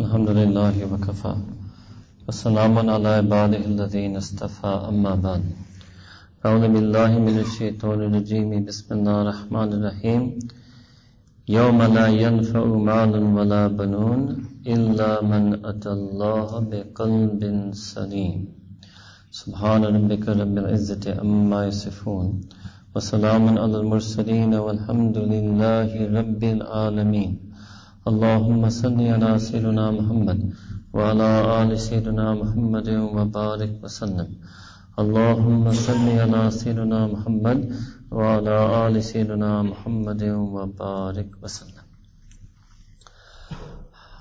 الحمد لله وكفى والسلام على عباده الذين استفى أما بعد. فأعوذ بالله من الشيطان الرجيم بسم الله الرحمن الرحيم يوم لا ينفع مال ولا بنون إلا من أتى الله بقلب سليم سبحان ربك رب العزة أما يصفون وسلام على المرسلين والحمد لله رب العالمين اللهم صل على سيدنا محمد وعلى آل سيدنا محمد وبارك وسلم اللهم صل على سيدنا محمد وعلى آل سيدنا محمد وبارك وسلم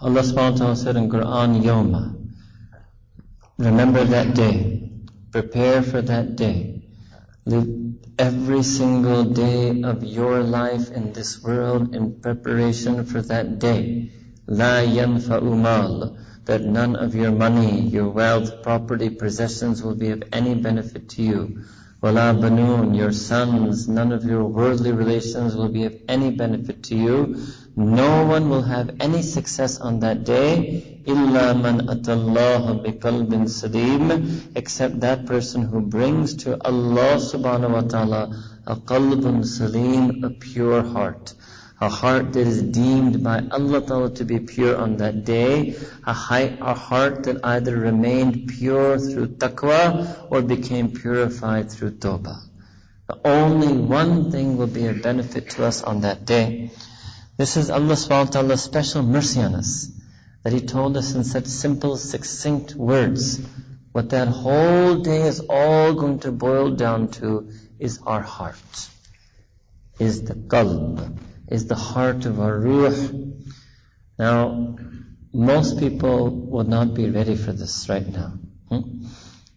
Allah subhanahu wa ta'ala said in Quran, Yawma. Remember that day. Prepare for that day. Every single day of your life in this world in preparation for that day. La yanfa'u mal. That none of your money, your wealth, property, possessions will be of any benefit to you. Wala banoon, your sons, none of your worldly relations will be of any benefit to you. No one will have any success on that day, illa man atallaha biqalbin salim, except that person who brings to Allah subhanahu wa ta'ala a qalbun salim, a pure heart. A heart that is deemed by Allah Ta'ala to be pure on that day. A, high, a heart that either remained pure through taqwa or became purified through tawbah. But only one thing will be a benefit to us on that day. This is Allah subhanahu wa ta'ala's special mercy on us. That He told us in such simple, succinct words. What that whole day is all going to boil down to is our heart. Is the qalb is the heart of our ruh. Now, most people would not be ready for this right now. Hmm?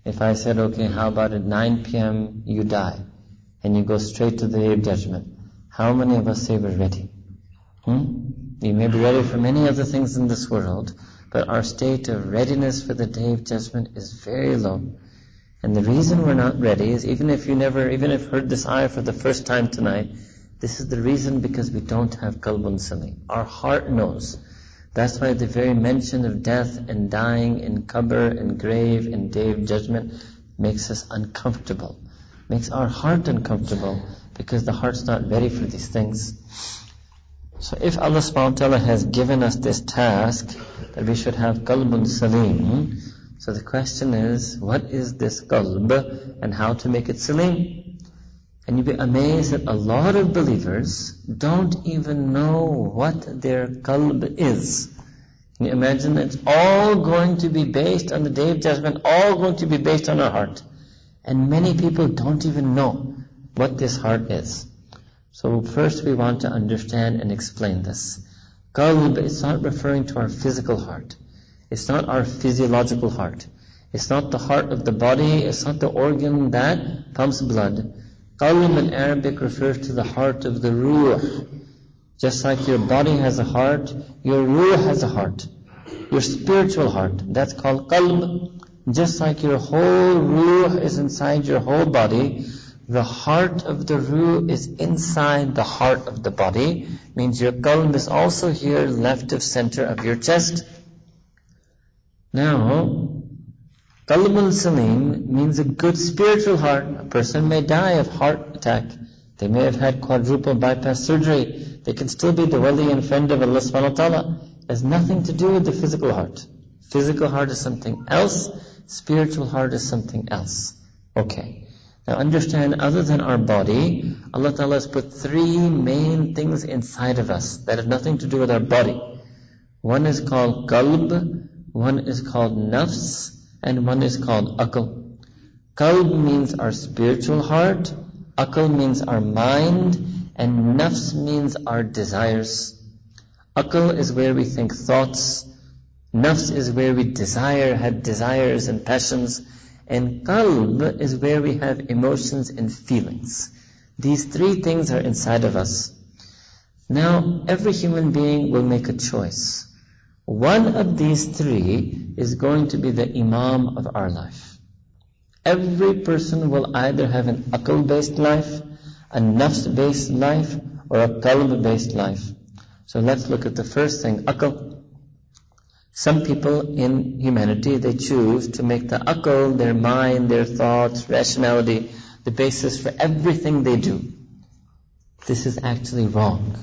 If I said, okay, how about at 9 p.m. you die, and you go straight to the day of judgment, how many of us say we're ready? Hmm? You may be ready for many other things in this world, but our state of readiness for the day of judgment is very low. And the reason we're not ready is even if you never, even if heard this ayah for the first time tonight, this is the reason because we don't have qalbun salim. Our heart knows. That's why the very mention of death and dying in qabr and grave and day of judgment makes us uncomfortable. Makes our heart uncomfortable because the heart's not ready for these things. So if Allah subhanahu wa ta'ala has given us this task that we should have qalbun salim, so the question is, what is this qalb and how to make it salim? And you'll be amazed that a lot of believers don't even know what their qalb is. Can you imagine? It's all going to be based on the day of judgment, all going to be based on our heart. And many people don't even know what this heart is. So first we want to understand and explain this. Qalb is not referring to our physical heart. It's not our physiological heart. It's not the heart of the body. It's not the organ that pumps blood. Qalb in Arabic refers to the heart of the ruh. Just like your body has a heart, your ruh has a heart. Your spiritual heart. That's called qalb. Just like your whole ruh is inside your whole body, the heart of the ruh is inside the heart of the body. Means your qalb is also here left of center of your chest. Now, Qalbun Salim means a good spiritual heart. A person may die of heart attack. They may have had quadruple bypass surgery. They can still be the wali and friend of Allah subhanahu wa ta'ala. It has nothing to do with the physical heart. Physical heart is something else. Spiritual heart is something else. Okay. Now understand, other than our body, Allah Ta'ala has put three main things inside of us that have nothing to do with our body. One is called qalb, one is called nafs, and one is called akal. Qalb means our spiritual heart, akal means our mind, and nafs means our desires. Akal is where we think thoughts, nafs is where we desire, have desires and passions, and qalb is where we have emotions and feelings. These three things are inside of us. Now, every human being will make a choice. One of these three is going to be the imam of our life. Every person will either have an akal-based life, a nafs-based life, or a qalb-based life. So let's look at the first thing, akal. Some people in humanity, they choose to make the akal, their mind, their thoughts, rationality, the basis for everything they do. This is actually wrong.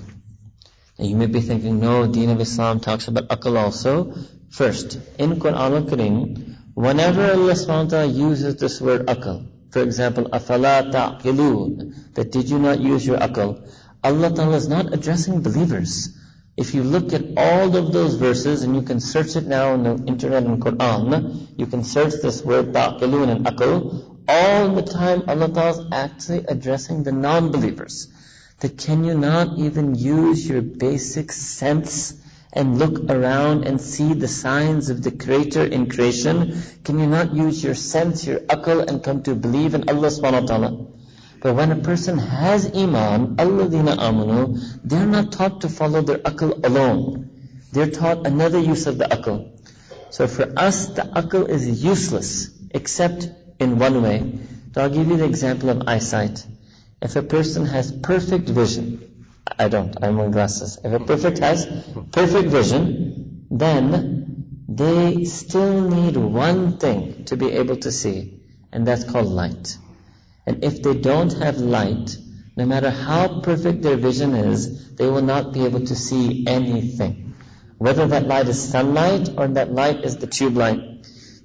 Now you may be thinking, no, Deen of Islam talks about akal also. First, in Quran al-Kareem, whenever Allah subhanahu uses this word akal, for example, afala ta'qilun, that did you not use your akal, Allah Ta'ala is not addressing believers. If you look at all of those verses, and you can search it now on the internet and Quran, you can search this word ta'qilun and akal, all the time Allah Ta'ala is actually addressing the non-believers. That can you not even use your basic sense and look around and see the signs of the Creator in creation? Can you not use your sense, your akal, and come to believe in Allah subhanahu wa ta'ala? But when a person has iman, alladina amanu, they're not taught to follow their akal alone. They're taught another use of the akal. So for us, the akal is useless, except in one way. So I'll give you the example of eyesight. If a person has perfect vision, I don't, I'm wearing glasses. If a perfect has perfect vision, then they still need one thing to be able to see, and that's called light. And if they don't have light, no matter how perfect their vision is, they will not be able to see anything. Whether that light is sunlight or that light is the tube light.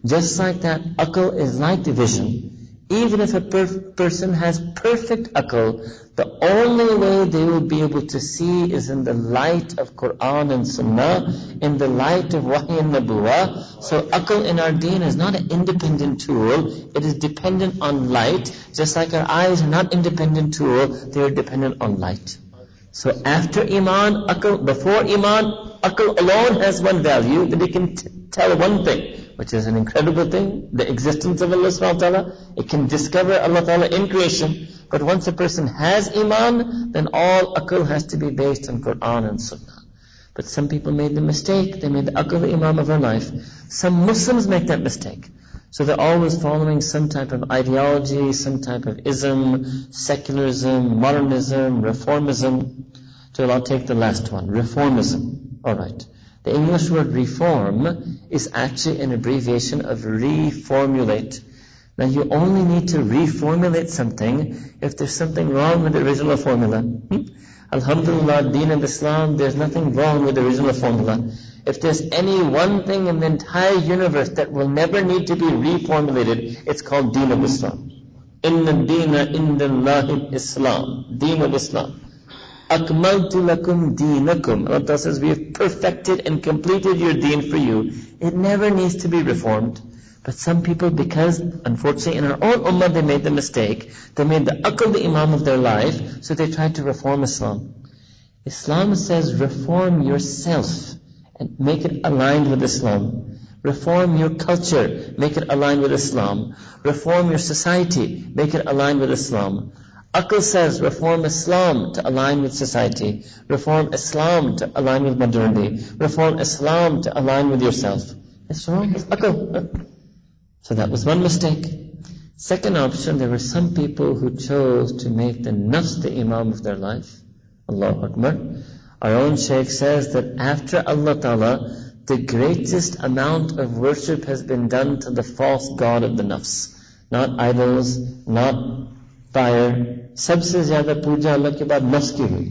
Just like that, akal is like vision. Even if a per- person has perfect akal, the only way they will be able to see is in the light of Quran and Sunnah, in the light of Wahy and Nabuwa. So akal in our deen is not an independent tool, it is dependent on light, just like our eyes are not independent tool, they are dependent on light. So after Iman, akal, before Iman, akal alone has one value, that it can t- tell one thing which is an incredible thing, the existence of Allah subhanahu wa ta'ala. It can discover Allah ta'ala in creation. But once a person has iman, then all akal has to be based on Quran and Sunnah. But some people made the mistake, they made the akal imam of their life. Some Muslims make that mistake. So they're always following some type of ideology, some type of ism, secularism, modernism, reformism. So I'll take the last one, reformism. Alright. The English word reform is actually an abbreviation of reformulate. Now you only need to reformulate something if there's something wrong with the original formula. Hmm? Alhamdulillah, Deen of Islam, there's nothing wrong with the original formula. If there's any one thing in the entire universe that will never need to be reformulated, it's called Deen of Islam. Inna Deena Inda Islam. Deen of Islam. Akmaltu lakum. Allah says, we have perfected and completed your deen for you. It never needs to be reformed. But some people, because unfortunately in our own ummah they made the mistake, they made the akal the imam of their life, so they tried to reform Islam. Islam says reform yourself and make it aligned with Islam. Reform your culture, make it aligned with Islam. Reform your society, make it aligned with Islam. Akal says reform Islam to align with society. Reform Islam to align with modernity. Reform Islam to align with yourself. It's wrong. It's. So that was one mistake. Second option, there were some people who chose to make the nafs the imam of their life. Allahu Akbar. Our own Shaykh says that after Allah Ta'ala, the greatest amount of worship has been done to the false god of the nafs. Not idols, not fire, सबसे ज्यादा पूजा अल्लाह के बाद नफ्स की हुई।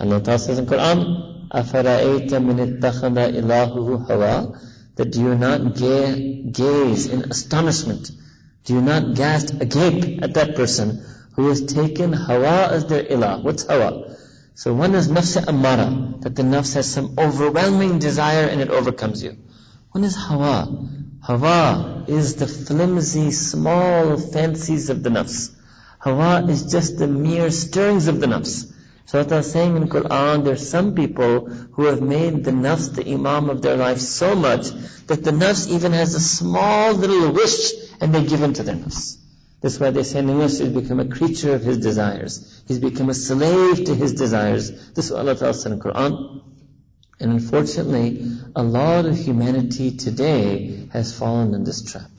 अल्लाह ताला कुरान हवा? That do you not gaze in astonishment? Do you not gasp agape at that person who has taken hawa as their ilah? What's hawa? So one is nafs amara that the nafs has some overwhelming desire and it overcomes you. One is hawa. Hawa is the flimsy small fancies of the nafs. Hawa is just the mere stirrings of the nafs. So Allah is saying in Quran, there are some people who have made the nafs the imam of their life so much that the nafs even has a small little wish and they give in to their nafs. That's why they say the nafs has become a creature of his desires. He's become a slave to his desires. This is what Allah said in Quran. And unfortunately, a lot of humanity today has fallen in this trap.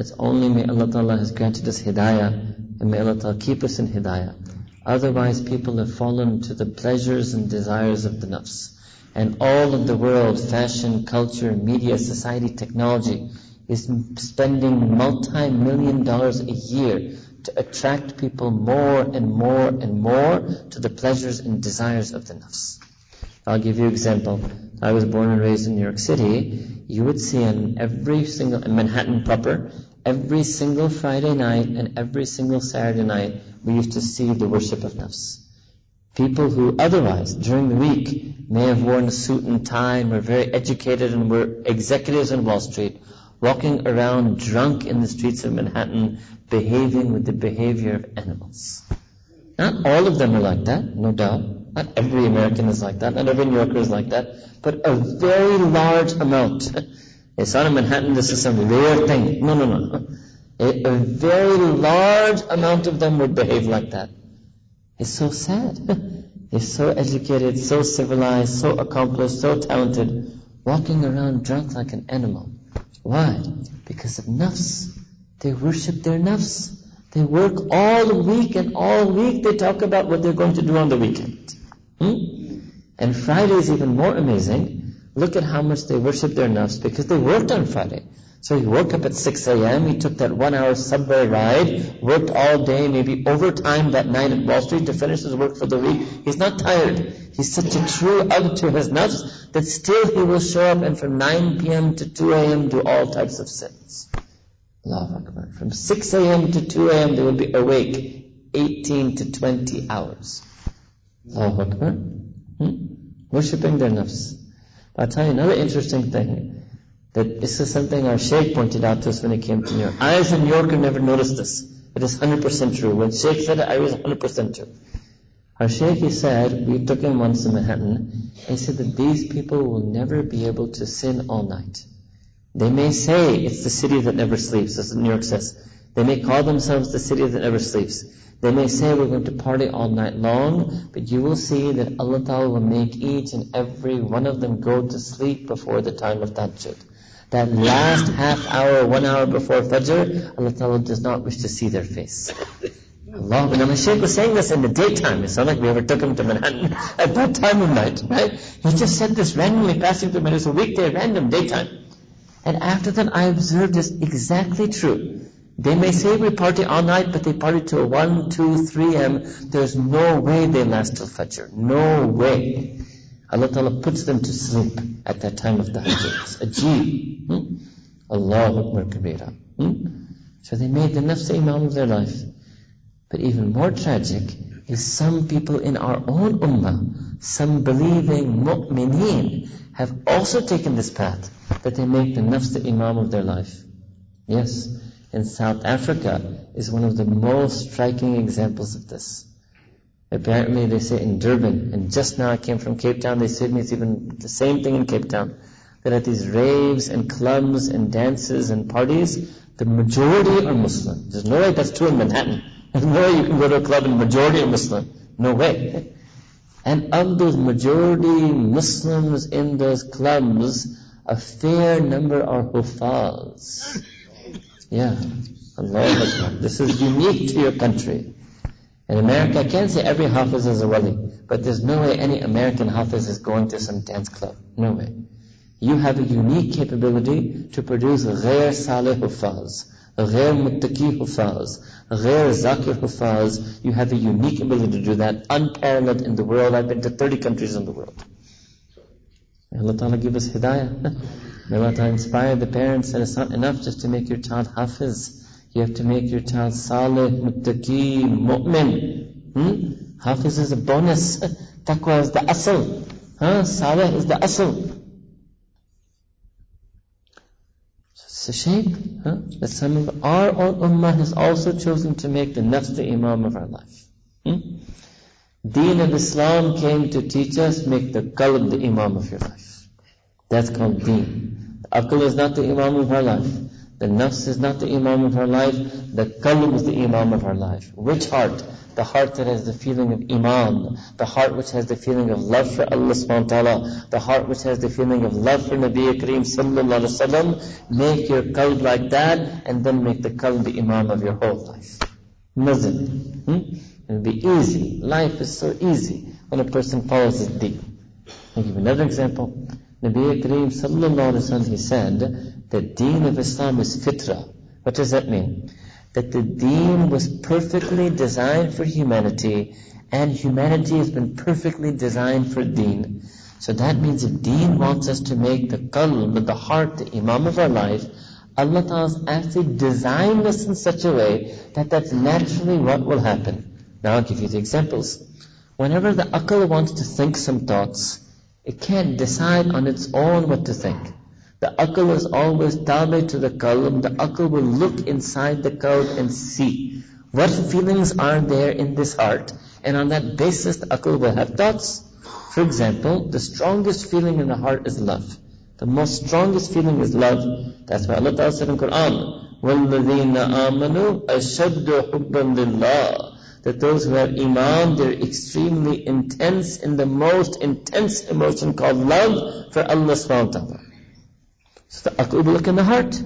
It's only may Allah Ta'ala has granted us hidayah and may Allah Ta'ala keep us in hidayah. Otherwise people have fallen to the pleasures and desires of the nafs. And all of the world, fashion, culture, media, society, technology, is spending multi-million dollars a year to attract people more and more and more to the pleasures and desires of the nafs. I'll give you an example. I was born and raised in New York City. You would see in every single, in Manhattan proper, every single Friday night and every single Saturday night, we used to see the worship of nafs. People who otherwise, during the week, may have worn a suit and tie and were very educated and were executives on Wall Street, walking around drunk in the streets of Manhattan, behaving with the behavior of animals. Not all of them are like that, no doubt. Not every American is like that, not every New Yorker is like that, but a very large amount. It's not in Manhattan, this is some rare thing. No, no, no. A, a very large amount of them would behave like that. It's so sad. They're so educated, so civilized, so accomplished, so talented, walking around drunk like an animal. Why? Because of nafs. They worship their nafs. They work all week and all week they talk about what they're going to do on the weekend. Hmm? And Friday is even more amazing. Look at how much they worship their nafs because they worked on Friday. So he woke up at 6 a.m., he took that one hour subway ride, worked all day, maybe overtime that night at Wall Street to finish his work for the week. He's not tired. He's such a true abd to his nafs that still he will show up and from 9 p.m. to 2 a.m. do all types of sins. Allahu Akbar. From 6 a.m. to 2 a.m. they will be awake 18 to 20 hours. Allahu Akbar. Hmm? Worshipping their nafs. I'll tell you another interesting thing. That this is something our Sheikh pointed out to us when he came to New York. I as a New Yorker never noticed this. It is 100% true. When Sheikh said it, I was 100% true. Our Sheikh, he said, we took him once in Manhattan, he said that these people will never be able to sin all night. They may say it's the city that never sleeps, as New York says. They may call themselves the city that never sleeps. They may say we're going to party all night long, but you will see that Allah Ta'ala will make each and every one of them go to sleep before the time of Tahajjud. That last half hour, one hour before Fajr, Allah Ta'ala does not wish to see their face. Allah, now my Shaykh was saying this in the daytime. It's not like we ever took him to Manhattan at that time of night, right? He just said this randomly passing through Manhattan. It's a weekday, random daytime. And after that I observed this exactly true. They may say we party all night, but they party till 1, 2, 3 a.m. There's no way they last till Fajr. No way. Allah Ta'ala puts them to sleep at that time of the Hajj. It's ajib. Hmm? Allahu Akbar Kabira. Hmm? So they made the nafs imam of their life. But even more tragic is some people in our own ummah, some believing mu'mineen, have also taken this path, that they make the nafs the imam of their life. Yes, in South Africa is one of the most striking examples of this. Apparently they say in Durban, and just now I came from Cape Town, they said me it's even the same thing in Cape Town, that at these raves and clubs and dances and parties, the majority are Muslim. There's no way that's true in Manhattan. There's no way you can go to a club and majority are Muslim. No way. And of those majority Muslims in those clubs, a fair number are Hufaz. Yeah. Allah This is unique to your country. In America, I can't say every Hafiz is a wali, but there's no way any American Hafiz is going to some dance club. No way. You have a unique capability to produce ghair salih hufaz, ghair muttaqi hufaz, ghair zakir hufaz. You have a unique ability to do that, unparalleled in the world. I've been to 30 countries in the world. May Allah Ta'ala give us hidayah. May Allah Ta'ala inspire the parents that it's not enough just to make your child hafiz. You have to make your child salih, muttaqi, mu'min. Hmm? Hafiz is a bonus. Taqwa is the asl. Huh? Salih is the asl. A shame huh? that some of our own ummah has also chosen to make the nafs the imam of our life. Hmm? Deen of Islam came to teach us, make the qalb the imam of your life. That's called deen. Aql is not the imam of our life. The nafs is not the imam of our life, the qalb is the imam of our life. Which heart? The heart that has the feeling of iman, the heart which has the feeling of love for Allah subhanahu wa ta'ala, the heart which has the feeling of love for Nabi Kareem sallallahu alayhi wa sallam. Make your qalb like that, and then make the qalb the imam of your whole life. Nazil. Hmm? It'll be easy. Life is so easy when a person follows his deen. I'll give another example. Nabi Kareem sallallahu he said that deen of Islam is fitra. What does that mean? That the deen was perfectly designed for humanity and humanity has been perfectly designed for deen. So that means if deen wants us to make the qalb, the heart, the imam of our life, Allah has actually designed us in such a way that that's naturally what will happen. Now I'll give you the examples. Whenever the akal wants to think some thoughts, it can't decide on its own what to think. The akal is always tabi to the qalb. The akal will look inside the qalb and see what feelings are there in this heart. And on that basis, the akal will have thoughts. For example, the strongest feeling in the heart is love. The most strongest feeling is love. That's why Allah Ta'ala said in Quran, وَالَّذِينَ آمَنُوا أَشَدُّ حُبًّا لِلَّهِ that those who have iman, they're extremely intense in the most intense emotion called love for Allah subhanahu wa ta'ala. So the aql will look in the heart.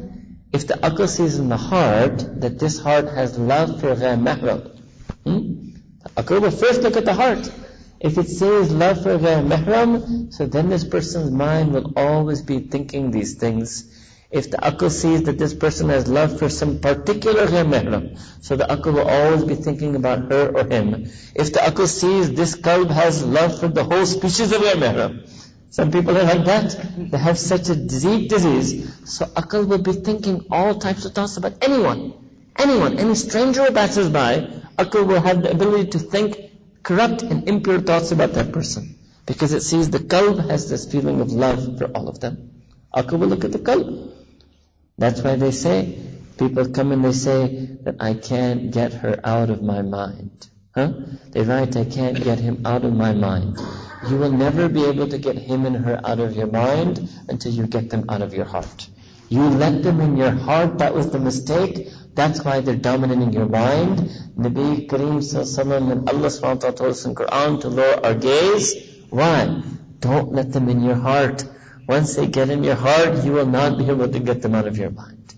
If the aql sees in the heart that this heart has love for ghair mahram, hmm? the aql will first look at the heart. If it says love for ghair mahram, so then this person's mind will always be thinking these things if the akal sees that this person has love for some particular mahram, eh, so the akal will always be thinking about her or him. If the akal sees this qalb has love for the whole species of mahram, eh, some people are like that. They have such a deep disease. So akal will be thinking all types of thoughts about anyone. Anyone, any stranger who passes by, akal will have the ability to think corrupt and impure thoughts about that person. Because it sees the qalb has this feeling of love for all of them. Akal will look at the qalb. That's why they say, people come and they say that I can't get her out of my mind. Huh? They write, I can't get him out of my mind. You will never be able to get him and her out of your mind until you get them out of your heart. You let them in your heart, that was the mistake. That's why they're dominating your mind. Nabi Kareem Sallallahu and Allah SWT told us in Quran to lower our gaze. Why? Don't let them in your heart. Once they get in your heart, you will not be able to get them out of your mind.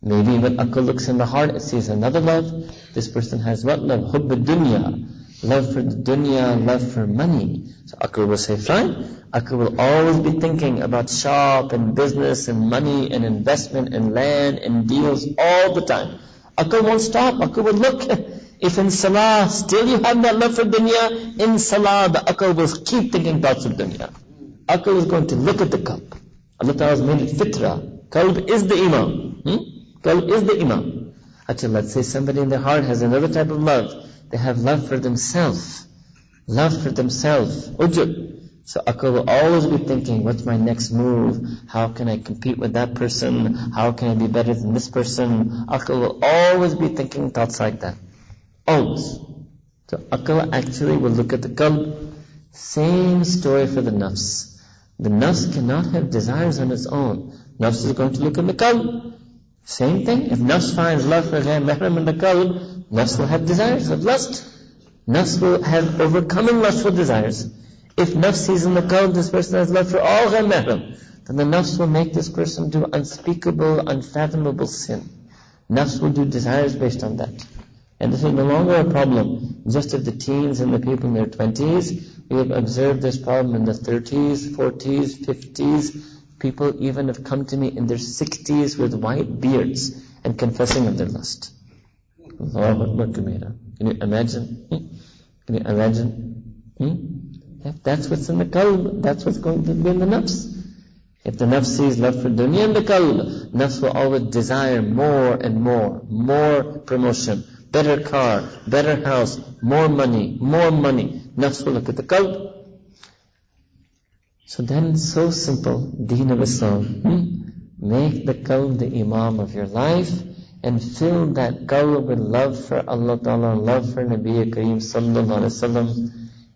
Maybe when akal looks in the heart, it sees another love. This person has what love? Hubb dunya. Love for the dunya, love for money. So akal will say, fine. Akal will always be thinking about shop and business and money and investment and land and deals all the time. Akal won't stop. Akal will look. If in salah still you have that love for dunya, in salah the akal will keep thinking thoughts of dunya. Akal is going to look at the qalb. Allah Ta'ala has made it fitra. Qalb is the imam. Hmm? Qalb is the imam. Actually, let's say somebody in their heart has another type of love. They have love for themselves. Love for themselves. Ujub. So Akal will always be thinking, what's my next move? How can I compete with that person? How can I be better than this person? Akal will always be thinking thoughts like that. Always. So Akal actually will look at the qalb. Same story for the nafs. The nafs cannot have desires on its own. Nafs is going to look in the qalb. Same thing. If nafs finds love for ghayr mahram in the qalb, nafs will have desires of lust. Nafs will have overcoming lustful desires. If nafs sees in the qalb this person has love for all ghayr mahram, then the nafs will make this person do unspeakable, unfathomable sin. Nafs will do desires based on that. And this is no longer a problem just of the teens and the people in their twenties. We have observed this problem in the 30s, 40s, 50s. People even have come to me in their 60s with white beards and confessing of their lust. Can you imagine? Can you imagine? Hmm? that's what's in the qalb, that's what's going to be in the nafs. If the nafs sees love for dunya and the qalb, nafs will always desire more and more, more promotion, better car, better house, more money, more money. Nafs will look at the qalb. So then, so simple, deen of Islam. Hmm? Make the qalb the imam of your life and fill that qalb with love for Allah Ta'ala, love for Nabi Kareem Sallallahu Alaihi Wasallam.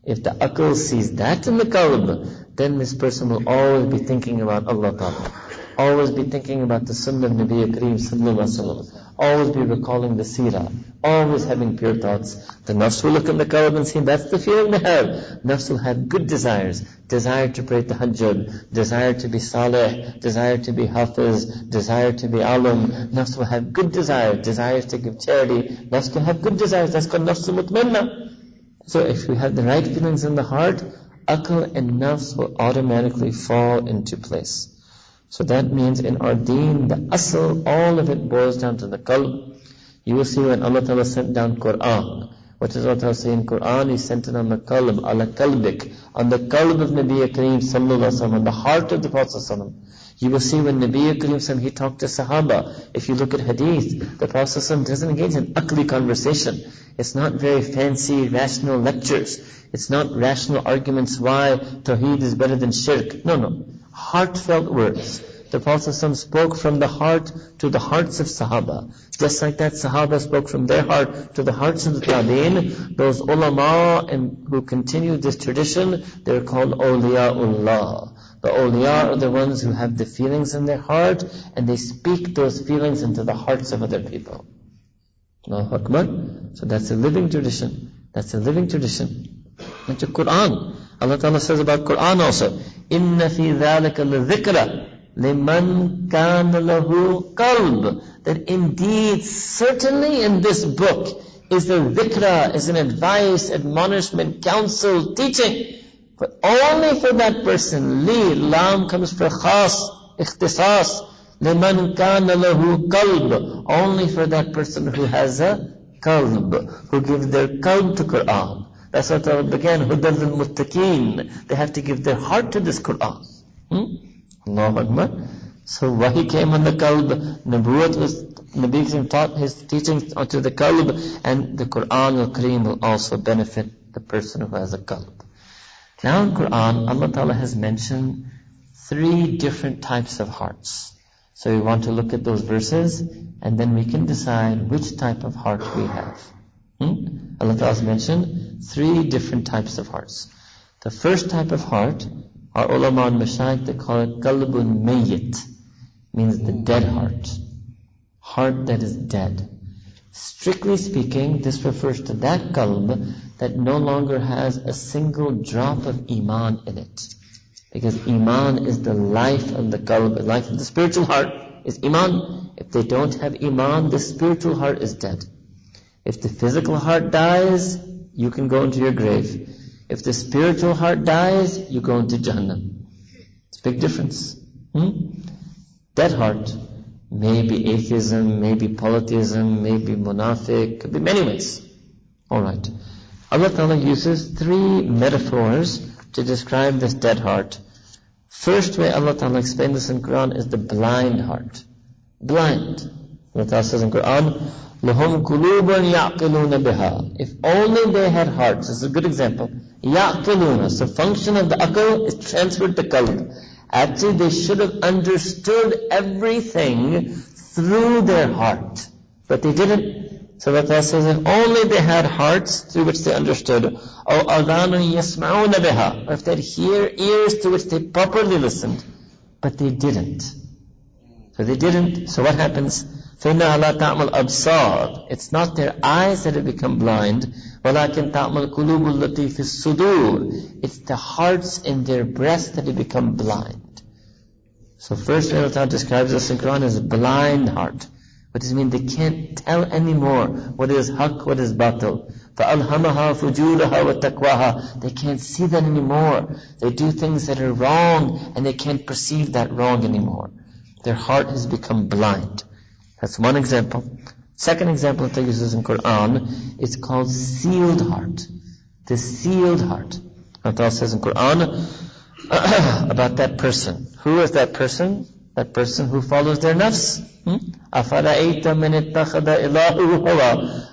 If the akal sees that in the qalb, then this person will always be thinking about Allah Ta'ala. Always be thinking about the sunnah of Nabi Kareem. Always be recalling the seerah. Always having pure thoughts. The nafs will look in the qalb and see that's the feeling they have. Nafs will have good desires. Desire to pray the tahajjud. Desire to be salih. Desire to be hafiz. Desire to be alim. Nafs will have good desires. Desires to give charity. Nafs will have good desires. That's called nafs mutmainna. So if we have the right feelings in the heart, akal and nafs will automatically fall into place. So that means in our deen, the asl, all of it boils down to the qalb. You will see when Allah Ta'ala sent down Quran. What does Allah Ta'ala say in Quran? He sent it on the qalb, ala qalbik, on the qalb of Nabi Kareem sallallahu alaihi wasallam, on the heart of the Prophet sallallahu you will see when Nabi Kareem he talked to Sahaba, if you look at Hadith, the Prophet doesn't engage in ugly conversation. It's not very fancy, rational lectures. It's not rational arguments why Tawheed is better than Shirk. No, no. Heartfelt words. The Prophet spoke from the heart to the hearts of Sahaba. Just like that Sahaba spoke from their heart to the hearts of the Tabi'in, those ulama who continue this tradition, they're called awliyaullah. The awliya are the ones who have the feelings in their heart and they speak those feelings into the hearts of other people. Allahu Akbar. So that's a living tradition. That's a living tradition. That's the Quran. Allah Ta'ala says about Quran also, إِنَّ فِي ذَلِكَ لَذِكْرَ لِمَنْ كَانَ لَهُ قَلْبٌ That indeed, certainly in this book, is a dhikra, is an advice, admonishment, counsel, teaching but only for that person. Li, lam comes for khas, ikhtisas. Liman kana lahu qalb. Only for that person who has a qalb, who gives their qalb to Quran. that's what I began, hudal al-muttaqeen. They have to give their heart to this Quran. Hmm? Allahu Akbar. So wahi came on the qalb, Nabuwat was, Nabi taught his teachings onto the qalb, and the Quran al-Kareem will also benefit the person who has a qalb. Now in Quran, Allah Ta'ala has mentioned three different types of hearts. So we want to look at those verses and then we can decide which type of heart we have. Hmm? Allah Ta'ala has mentioned three different types of hearts. The first type of heart, our ulama and mashayikh, they call it qalbun mayyit, means the dead heart. Heart that is dead. Strictly speaking, this refers to that qalb that no longer has a single drop of iman in it. Because iman is the life of the qalb, the life of the spiritual heart is iman. If they don't have iman, the spiritual heart is dead. If the physical heart dies, you can go into your grave. If the spiritual heart dies, you go into Jahannam. It's a big difference. Hmm? Dead heart Maybe atheism, maybe polytheism, maybe munafiq, could be many ways. Alright. Allah Ta'ala uses three metaphors to describe this dead heart. First way Allah Ta'ala explains this in Quran is the blind heart. Blind. Allah Ta'ala says in Quran, لَهُمْ قُلُوبٌ يَعْقِلُونَ بِهَا If only they had hearts. This is a good example. يَعْقِلُونَ So function of the akal is transferred to qalb. Actually, they should have understood everything through their heart. But they didn't. So Allah says, if only they had hearts through which they understood, or يَسْمَعُونَ بِهَا, or if they had hear, ears to which they properly listened, but they didn't. So they didn't. So what happens? فإنها لا تعمل أبصار It's not their eyes that have become blind ولكن تعمل قلوب التي في الصدور It's the hearts in their breasts that have become blind So first Allah describes us in Quran as a blind heart What does it mean? They can't tell anymore what is haqq, what is batil فألهمها فجورها وتقواها They can't see that anymore. They do things that are wrong and they can't perceive that wrong anymore. Their heart has become blind. That's one example. Second example that uses in Quran is called sealed heart. The sealed heart. Allah says in Quran about that person. Who is that person? That person who follows their nafs. Hmm?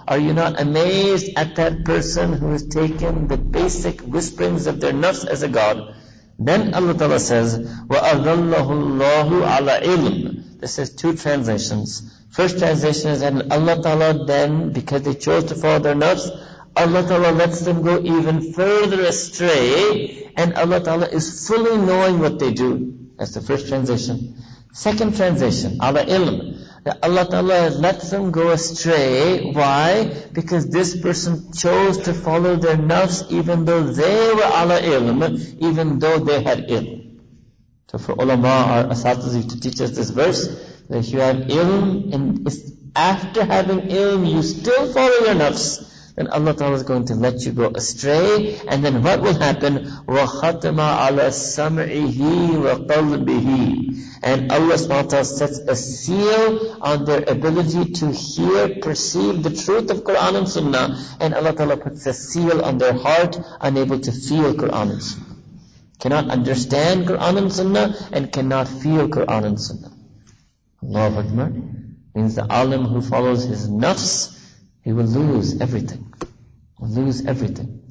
Are you not amazed at that person who has taken the basic whisperings of their nafs as a God? Then Allah Ta'ala says, وَأَذَلَّهُ اللَّهُ عَلَى عِلْمٍ this is two translations. First translation is that Allah Ta'ala then, because they chose to follow their nafs, Allah Ta'ala lets them go even further astray, and Allah Ta'ala is fully knowing what they do. That's the first translation. Second translation, ala ilm. That Allah Ta'ala lets them go astray. Why? Because this person chose to follow their nafs even though they were ala ilm, even though they had ilm. So for ulama, our asatiz to teach us this verse, that if you have ilm, and after having ilm, you still follow your nafs, then Allah Ta'ala is going to let you go astray, and then what will happen? وَخَتَمَ عَلَى سَمْعِهِ وَقَلْبِهِ And Allah SWT sets a seal on their ability to hear, perceive the truth of Quran and Sunnah, and Allah Ta'ala puts a seal on their heart, unable to feel Quran and Sunnah. Cannot understand Quran and Sunnah, and cannot feel Quran and Sunnah. Allahu Akbar. Means the alim who follows his nafs, he will lose everything. Will lose everything.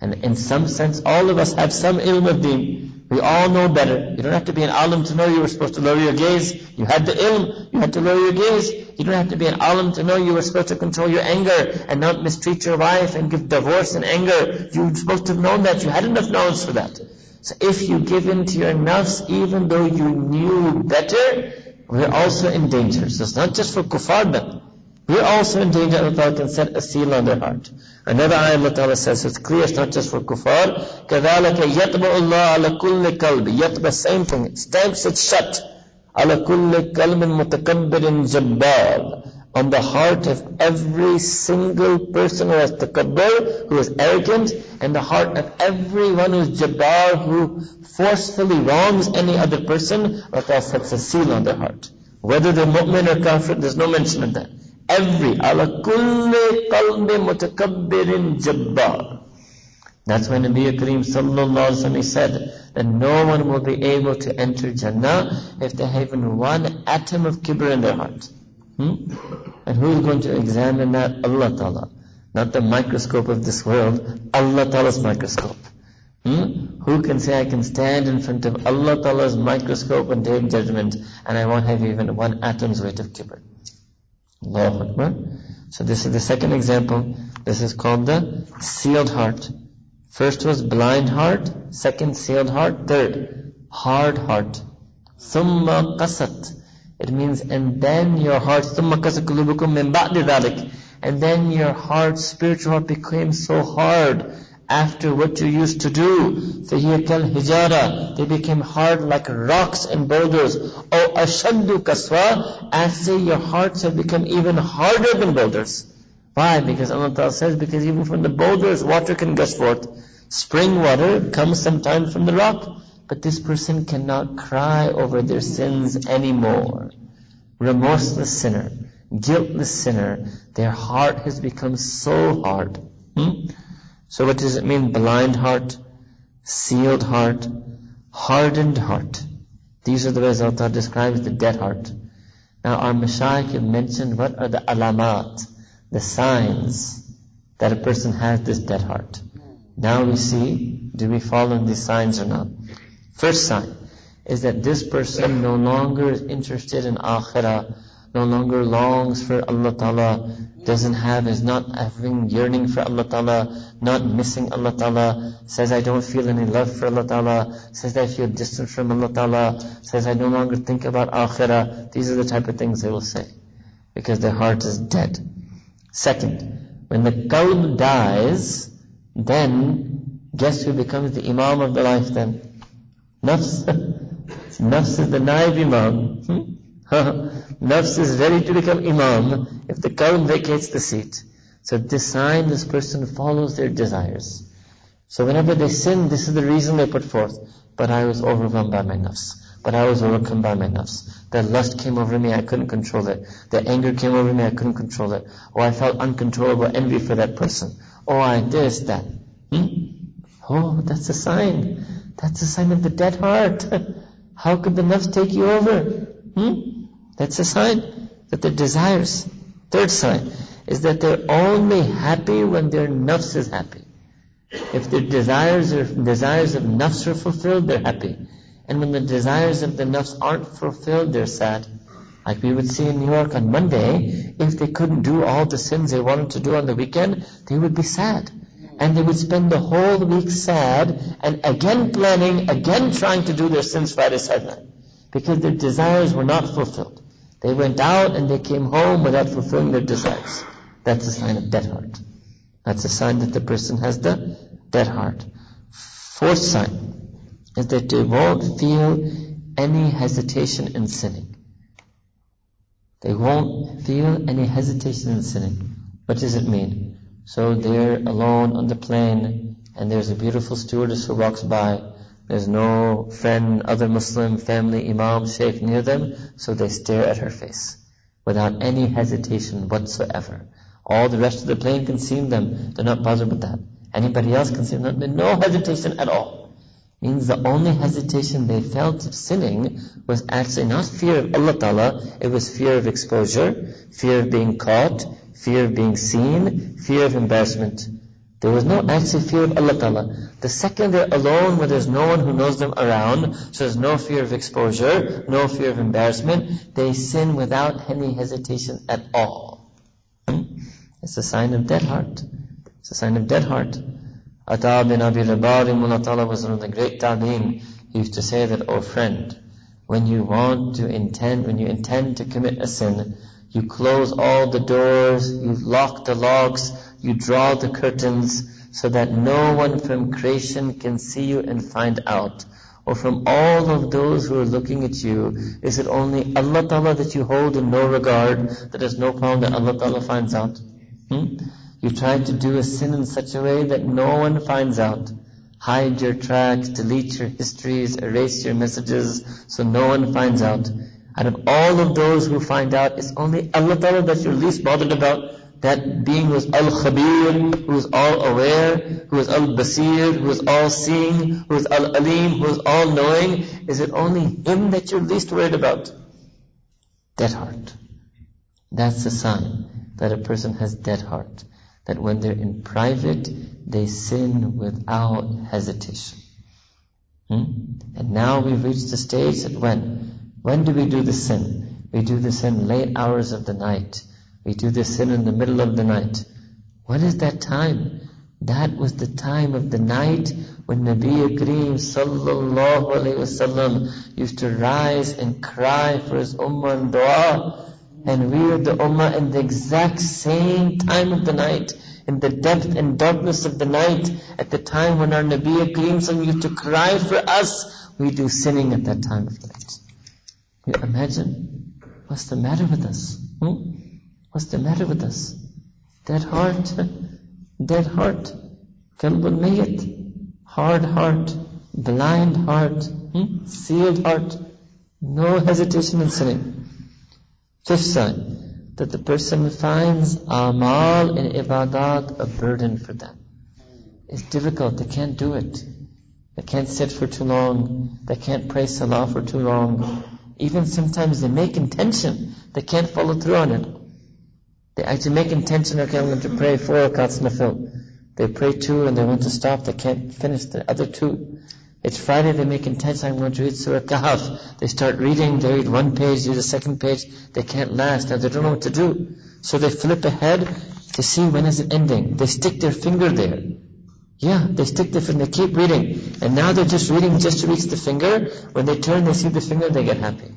And in some sense, all of us have some ilm of deen. We all know better. You don't have to be an alim to know you were supposed to lower your gaze. You had the ilm, you had to lower your gaze. You don't have to be an alim to know you were supposed to control your anger and not mistreat your wife and give divorce and anger. You were supposed to have known that. You had enough knowledge for that. So if you give in to your nafs, even though you knew better, we're also in danger. So it's not just for kuffar, but we're also in danger. Allah Ta'ala can set a seal on their heart. Another ayah Allah Ta'ala says, so it's clear it's not just for kuffar. كَذَلَكَ يَطْبَعُ اللَّهُ عَلَى كُلِّ قَلْبِ يَطْبَ same thing. It stamps it shut. عَلَى كُلِّ قَلْبٍ مُتَكَبِّرٍ جَبَّارٍ on the heart of every single person who has takabbur, who is arrogant, and the heart of everyone who is jabbar, who forcefully wrongs any other person, Allah sets a seal on their heart. Whether they're mu'min or kafir, there's no mention of that. Every, ala kulli qalbi mutakabbirin jabbar. That's when Nabi Kareem sallallahu alaihi wasallam said that no one will be able to enter Jannah if they have even one atom of kibr in their heart. Hmm? And who is going to examine that? Allah Ta'ala. Not the microscope of this world, Allah Ta'ala's microscope. Hmm? Who can say I can stand in front of Allah Ta'ala's microscope and take judgment and I won't have even one atom's weight of kibr? Allahu Akbar. So this is the second example. This is called the sealed heart. First was blind heart, second sealed heart, third hard heart. Thumma qasat. It means, and then your heart, ثُمَّ قَسَ قُلُوبُكُم مِّن بَعْدِ ذَلِكَ And then your heart, spiritual heart became so hard after what you used to do. فَهِيَ كَالْحِجَارَةِ They became hard like rocks and boulders. Oh, ashaddu kaswa, as say your hearts have become even harder than boulders. Why? Because Allah Ta'ala says, because even from the boulders, water can gush forth. Spring water comes sometimes from the rock. But this person cannot cry over their sins anymore. Remorseless sinner, guiltless sinner, their heart has become so hard. Hmm? So what does it mean? Blind heart, sealed heart, hardened heart. These are the ways Allah describes the dead heart. Now our Mashaykh have mentioned what are the alamat, the signs that a person has this dead heart. Now we see, do we follow these signs or not? First sign is that this person no longer is interested in akhirah, no longer longs for Allah Ta'ala, doesn't have, is not having yearning for Allah Ta'ala, not missing Allah Ta'ala, says I don't feel any love for Allah Ta'ala, says I feel distant from Allah Ta'ala, says I no longer think about akhirah. These are the type of things they will say. Because their heart is dead. Second, when the qalb dies, then guess who becomes the imam of the life then? Nafs. Nafs is the naib imam. Hmm? Nafs is ready to become imam if the qalb vacates the seat. So this sign, this person follows their desires. So whenever they sin, this is the reason they put forth. But I was overwhelmed by my nafs. But I was overcome by my nafs. The lust came over me, I couldn't control it. The anger came over me, I couldn't control it. Or I felt uncontrollable envy for that person. Or I this, that. Hmm? Oh, that's a sign. That's a sign of the dead heart. How could the nafs take you over? Hmm? That's a sign that their desires. Third sign is that they're only happy when their nafs is happy. If their desires or desires of nafs are fulfilled, they're happy. And when the desires of the nafs aren't fulfilled, they're sad. Like we would see in New York on Monday, if they couldn't do all the sins they wanted to do on the weekend, they would be sad and they would spend the whole week sad and again planning, again trying to do their sins Friday, Saturday because their desires were not fulfilled. They went out and they came home without fulfilling their desires. That's a sign of dead heart. That's a sign that the person has the dead heart. Fourth sign is that they won't feel any hesitation in sinning. They won't feel any hesitation in sinning. What does it mean? So they're alone on the plane, and there's a beautiful stewardess who walks by. There's no friend, other Muslim, family, imam, sheikh near them, so they stare at her face without any hesitation whatsoever. All the rest of the plane can see them. They're not bothered with that. Anybody else can see them. No hesitation at all. Means the only hesitation they felt of sinning was actually not fear of Allah Ta'ala, it was fear of exposure, fear of being caught, fear of being seen, fear of embarrassment. There was no actual fear of Allah Ta'ala. The second they're alone where there's no one who knows them around, so there's no fear of exposure, no fear of embarrassment, they sin without any hesitation at all. Hmm? It's a sign of dead heart. It's a sign of dead heart. Ata bin Abi Rabah Ta'ala was one of the great tabi'in. He used to say that, oh friend, when you want to intend, when you intend to commit a sin, you close all the doors, you lock the locks, you draw the curtains so that no one from creation can see you and find out. Or from all of those who are looking at you, is it only Allah Ta'ala that you hold in no regard, that there's no problem that Allah Ta'ala finds out? Hmm? You try to do a sin in such a way that no one finds out. Hide your tracks, delete your histories, erase your messages, so no one finds out. Out of all of those who find out, it's only Allah Ta'ala that you're least bothered about. That being who is Al-Khabir, who is all aware, who is Al-Basir, who is all seeing, who is Al-Alim, who is all knowing. Is it only Him that you're least worried about? Dead heart. That's a sign that a person has dead heart. That when they're in private, they sin without hesitation. Hmm? And now we've reached the stage that when when do we do the sin? We do the sin late hours of the night. We do the sin in the middle of the night. What is that time? That was the time of the night when Nabi Kareem sallallahu alayhi wasallam used to rise and cry for his ummah and dua. And we are the ummah in the exact same time of the night, in the depth and darkness of the night, at the time when our Nabi Kareem used to cry for us, we do sinning at that time of night. You imagine what's the matter with us? Hmm? What's the matter with us? Dead heart, dead heart, qalbun mayat, hard heart, blind heart, hmm? sealed heart, no hesitation in sinning. Fifth sign, that the person finds amal and ibadat a burden for them. It's difficult, they can't do it. They can't sit for too long, they can't pray salah for too long, even sometimes they make intention, they can't follow through on it. They actually make intention, okay, I'm going to pray four rakats nafil. They pray two and they want to stop, they can't finish the other two. It's Friday, they make intention, I'm going to read Surah Kahf. They start reading, they read one page, read the second page, they can't last, now they don't know what to do. So they flip ahead to see when is it ending. They stick their finger there. Yeah, they stick the finger, they keep reading. And now they're just reading just to reach the finger. When they turn, they see the finger, they get happy.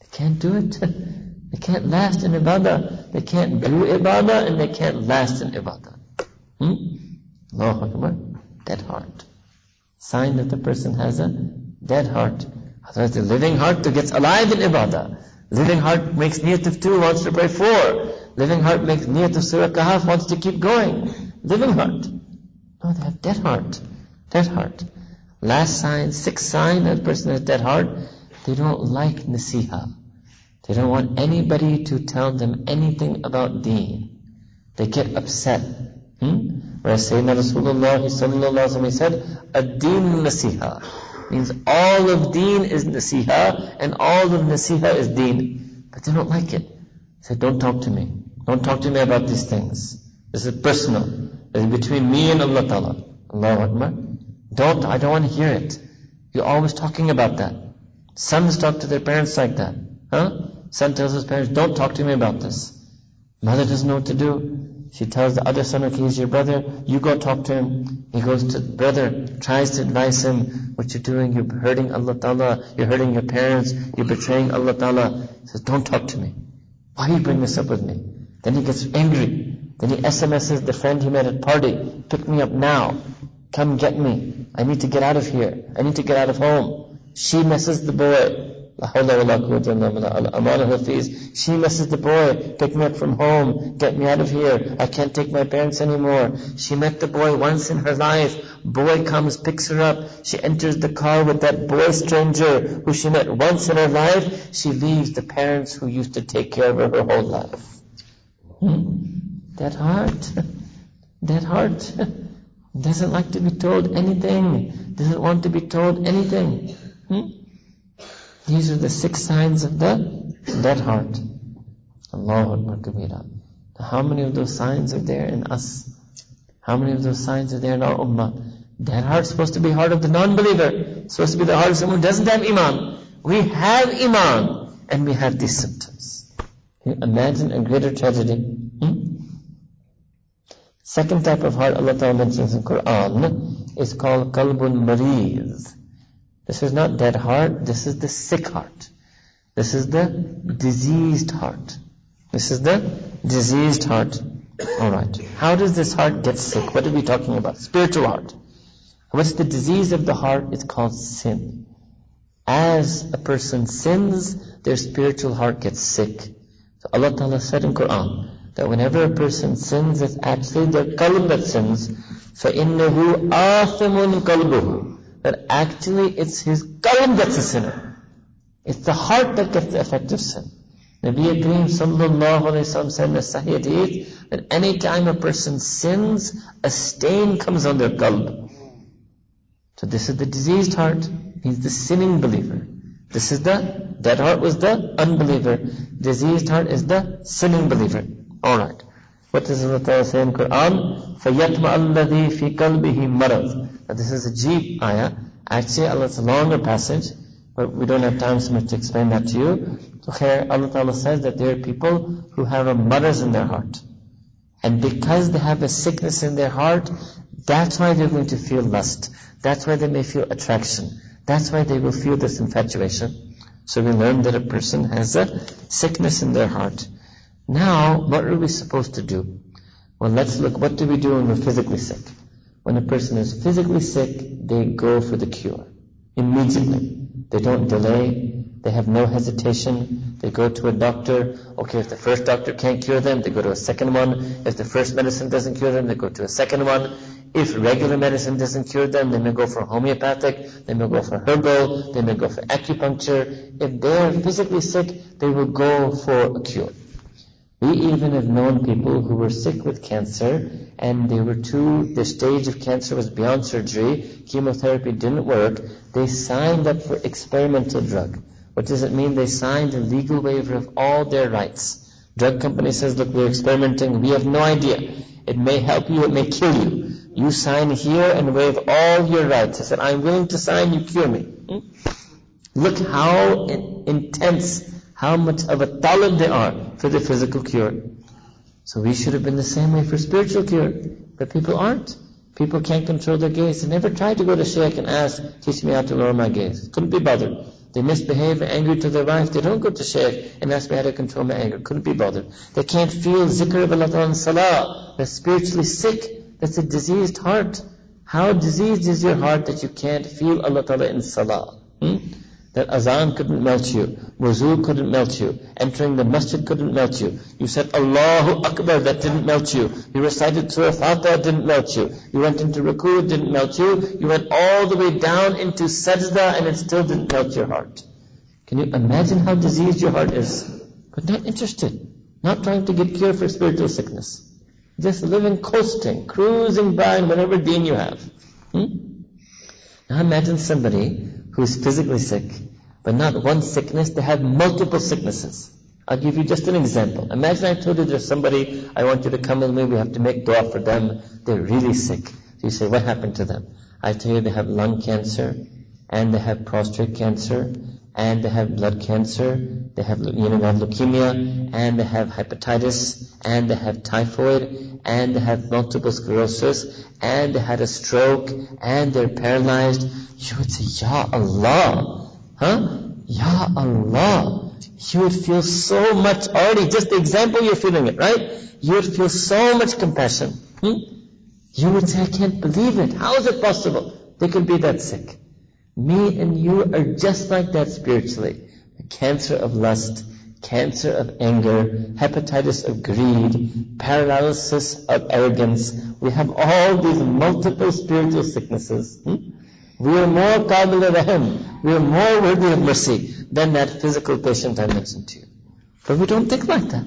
They can't do it. they can't last in ibadah. They can't do ibadah and they can't last in ibadah. Hmm? Allahu Akbar. Dead heart. Sign that the person has a dead heart. Otherwise the living heart that gets alive in ibadah. Living heart makes niyat of two, wants to pray four. Living heart makes niyat of Surah Kahf, wants to keep going. Living heart. No, they have dead heart. Dead heart. Last sign, sixth sign that person has dead heart, they don't like nasiha. They don't want anybody to tell them anything about deen. They get upset. Hmm? Whereas Sayyidina Rasulullah sallallahu wasallam said, "Ad-deen nasiha." Means all of deen is nasiha, and all of nasiha is deen. But they don't like it. They said, "Don't talk to me. Don't talk to me about these things. This is personal. It's between me and Allah Ta'ala. Allahu Akbar. Don't, I don't want to hear it. You're always talking about that. Sons talk to their parents like that. Huh? Son tells his parents, don't talk to me about this. Mother doesn't know what to do. She tells the other son, okay, he's your brother, you go talk to him. He goes to the brother, tries to advise him, what you're doing, you're hurting Allah Ta'ala, you're hurting your parents, you're betraying Allah Ta'ala. He says, don't talk to me. Why do you bring this up with me? Then he gets angry. Then he SMSs the friend he met at party, pick me up now. Come get me. I need to get out of here. I need to get out of home. She messes the boy. She misses the boy, pick me up from home, get me out of here, I can't take my parents anymore. She met the boy once in her life, boy comes, picks her up, she enters the car with that boy stranger who she met once in her life, she leaves the parents who used to take care of her her whole life. Hmm? That heart, that heart. Doesn't like to be told anything, doesn't want to be told anything. Hmm? These are the six signs of the dead heart. Allahu Akbar Kabira. How many of those signs are there in us? How many of those signs are there in our ummah? That heart is supposed to be heart of the non-believer. Supposed to be the heart of someone who doesn't have iman. We have iman and we have these symptoms. Can you imagine a greater tragedy? Hmm? Second type of heart Allah Ta'ala mentions in Quran is called qalbun mariz. This is not dead heart, this is the sick heart. This is the diseased heart. This is the diseased heart. Alright. How does this heart get sick? What are we talking about? Spiritual heart. What's the disease of the heart? It's called sin. As a person sins, their spiritual heart gets sick. So Allah Ta'ala said in Quran that whenever a person sins, it's actually their qalb that sins. فَإِنَّهُ آثِمٌ قَلْبُهُ that actually it's his qalb that's a sinner. It's the heart that gets the effect of sin. Nabi Kareem sallallahu alayhi wa said in the Sahih Hadith that any time a person sins, a stain comes on their qalb. So this is the diseased heart. He's the sinning believer. This is the, that heart was the unbeliever. Diseased heart is the sinning believer. Alright. What does Allah say in Quran? فَيَطْمَأَ الَّذِي فِي قَلْبِهِ مَرَضٍ this is a jeep ayah. Actually, Allah, it's a longer passage, but we don't have time so much to explain that to you. So here, Allah Ta'ala says that there are people who have a maraz in their heart. And because they have a sickness in their heart, that's why they're going to feel lust. That's why they may feel attraction. That's why they will feel this infatuation. So we learn that a person has a sickness in their heart. Now, what are we supposed to do? Well, let's look, what do we do when we're physically sick? When a person is physically sick, they go for the cure. Immediately. They don't delay. They have no hesitation. They go to a doctor. Okay, if the first doctor can't cure them, they go to a second one. If the first medicine doesn't cure them, they go to a second one. If regular medicine doesn't cure them, they may go for homeopathic, they may go for herbal, they may go for acupuncture. If they are physically sick, they will go for a cure. We even have known people who were sick with cancer and they were too, their stage of cancer was beyond surgery, chemotherapy didn't work, they signed up for experimental drug. What does it mean? They signed a legal waiver of all their rights. Drug company says, look, we're experimenting, we have no idea. It may help you, it may kill you. You sign here and waive all your rights. I said, I'm willing to sign, you cure me. Hmm? Look how intense how much of a talib they are for the physical cure. So we should have been the same way for spiritual cure, but people aren't. People can't control their gaze. They never try to go to Shaykh and ask, teach me how to lower my gaze. Couldn't be bothered. They misbehave, angry to their wife. They don't go to Shaykh and ask me how to control my anger. Couldn't be bothered. They can't feel zikr of Allah in salah. They're spiritually sick. That's a diseased heart. How diseased is your heart that you can't feel Allah Ta'ala in salah? Hmm? That azan couldn't melt you. Wuzu couldn't melt you. Entering the masjid couldn't melt you. You said Allahu Akbar, that didn't melt you. You recited Surah Fatiha, didn't melt you. You went into Ruku, didn't melt you. You went all the way down into Sajda and it still didn't melt your heart. Can you imagine how diseased your heart is? But not interested. Not trying to get cure for spiritual sickness. Just living coasting, cruising by in whatever deen you have. Hmm? Now imagine somebody who's physically sick, but not one sickness, they have multiple sicknesses. I'll give you just an example. Imagine I told you there's somebody, I want you to come with me, we have to make dua for them. They're really sick. So you say, what happened to them? I tell you they have lung cancer, and they have prostate cancer, and they have blood cancer, they have, you know, they have leukemia, and they have hepatitis, and they have typhoid, and they have multiple sclerosis, and they had a stroke, and they're paralyzed. You would say, Ya Allah, huh? Ya Allah. You would feel so much already, just the example you're feeling it, right? You would feel so much compassion. Hmm? You would say, I can't believe it. How is it possible? They could be that sick. Me and you are just like that spiritually. cancer of lust, cancer of anger, hepatitis of greed, paralysis of arrogance. We have all these multiple spiritual sicknesses. Hmm? We are more qabil rahim. We are more worthy of mercy than that physical patient I mentioned to you. But we don't think like that.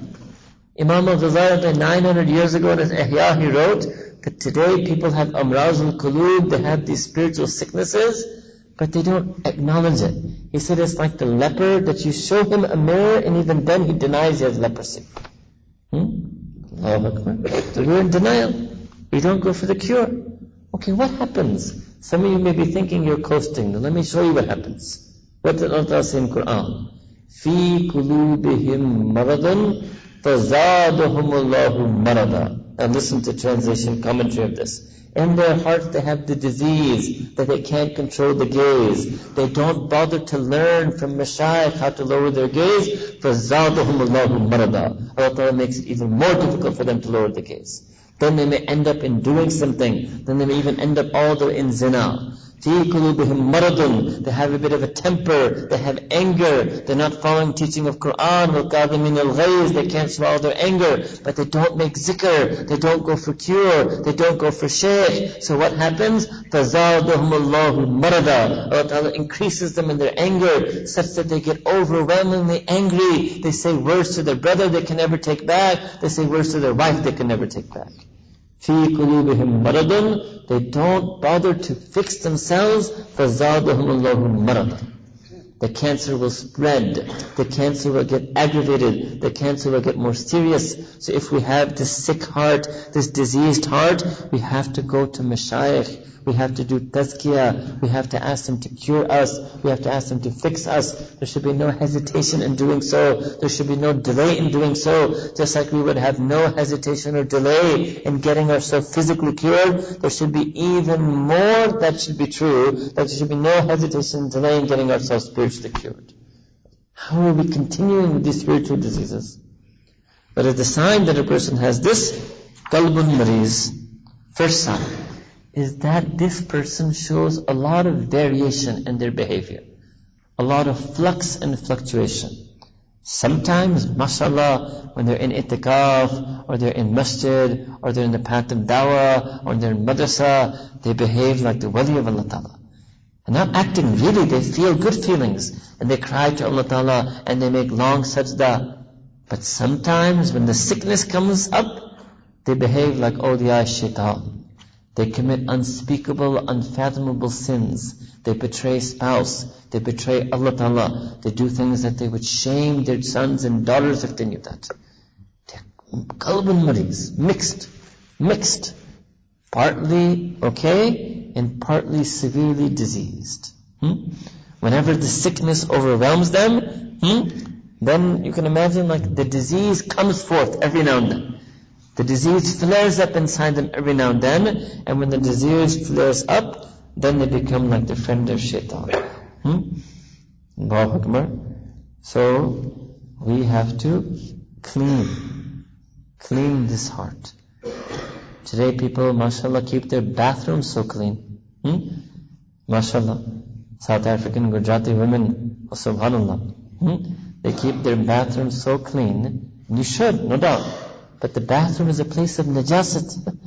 Imam al-Ghazali 900 years ago in his Ihya he wrote that today people have amraz al-qulub, they have these spiritual sicknesses, but they don't acknowledge it. He said it's like the leper that you show him a mirror and even then he denies he has leprosy. Hmm? So we're in denial. We don't go for the cure. Okay, what happens? Some of you may be thinking you're coasting. Now let me show you what happens. What did Allah say in Quran? في قلوبهم مرض فزادهم الله مرضا. And listen to translation commentary of this. In their hearts they have the disease that they can't control the gaze. They don't bother to learn from mashayikh how to lower their gaze. فَزَادَهُمُ اللَّهُ مَرَضًا Allah Ta'ala makes it even more difficult for them to lower the gaze. Then they may end up in doing something. Then they may even end up all the way in zina فِي قُلُوبِهِمْ مَرَضٌ They have a bit of a temper, they have anger, they're not following teaching of Quran, وَالْقَاذِمِينَ الْغَيْظِ They can't swallow their anger, but they don't make zikr, they don't go for cure, they don't go for shaykh. So what happens? فَزَادَهُمُ اللَّهُ مَرَضًا Allah Ta'ala increases them in their anger, such that they get overwhelmingly angry. They say words to their brother they can never take back, they say words to their wife they can never take back. في قلوبهم مرض they don't bother to fix themselves فزادهم الله مرضا the cancer will spread, the cancer will get aggravated, the cancer will get more serious. So if we have this sick heart, this diseased heart, we have to go to Mashayikh, we have to do tazkiyah. We have to ask them to cure us. We have to ask them to fix us. There should be no hesitation in doing so. There should be no delay in doing so. Just like we would have no hesitation or delay in getting ourselves physically cured, there should be even more that should be true. That there should be no hesitation delay in getting ourselves spiritually cured. How are we continuing with these spiritual diseases? But as the sign that a person has this, qalbun mariz, first sign, is that this person shows a lot of variation in their behavior, a lot of flux and fluctuation. Sometimes, mashallah, when they're in itikaf, or they're in masjid, or they're in the path of dawah, or they're in madrasa, they behave like the wali of Allah Ta'ala. And not acting really, they feel good feelings, and they cry to Allah Ta'ala, and they make long sajda. But sometimes, when the sickness comes up, they behave like oh, awliya shaitan. They commit unspeakable, unfathomable sins. They betray spouse. They betray Allah Ta'ala. They do things that they would shame their sons and daughters if they knew that. Qalbun mariz, mixed, mixed. Partly okay and partly severely diseased. Hmm? Whenever the sickness overwhelms them, hmm, then you can imagine like the disease comes forth every now and then. The disease flares up inside them every now and then, and when the disease flares up, then they become like the friend of shaitan. Hmm? So, we have to clean, clean this heart. Today people, mashallah, keep their bathrooms so clean. Hmm? Mashallah. South African Gujarati women, subhanallah. Hmm? They keep their bathrooms so clean. You should, no doubt. But the bathroom is a place of najasat.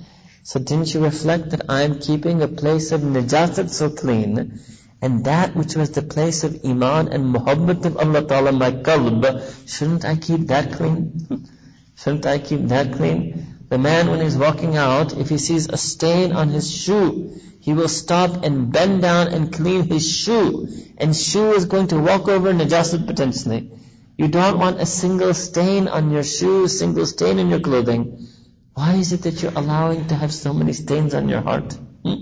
So didn't you reflect that I'm keeping a place of najasat so clean? And that which was the place of iman and muhabbat of Allah Ta'ala, my qalb, shouldn't I keep that clean? shouldn't I keep that clean? The man when he's walking out, if he sees a stain on his shoe, he will stop and bend down and clean his shoe. And shoe is going to walk over najasat potentially. You don't want a single stain on your shoes, single stain in your clothing. Why is it that you're allowing to have so many stains on your heart? Hmm?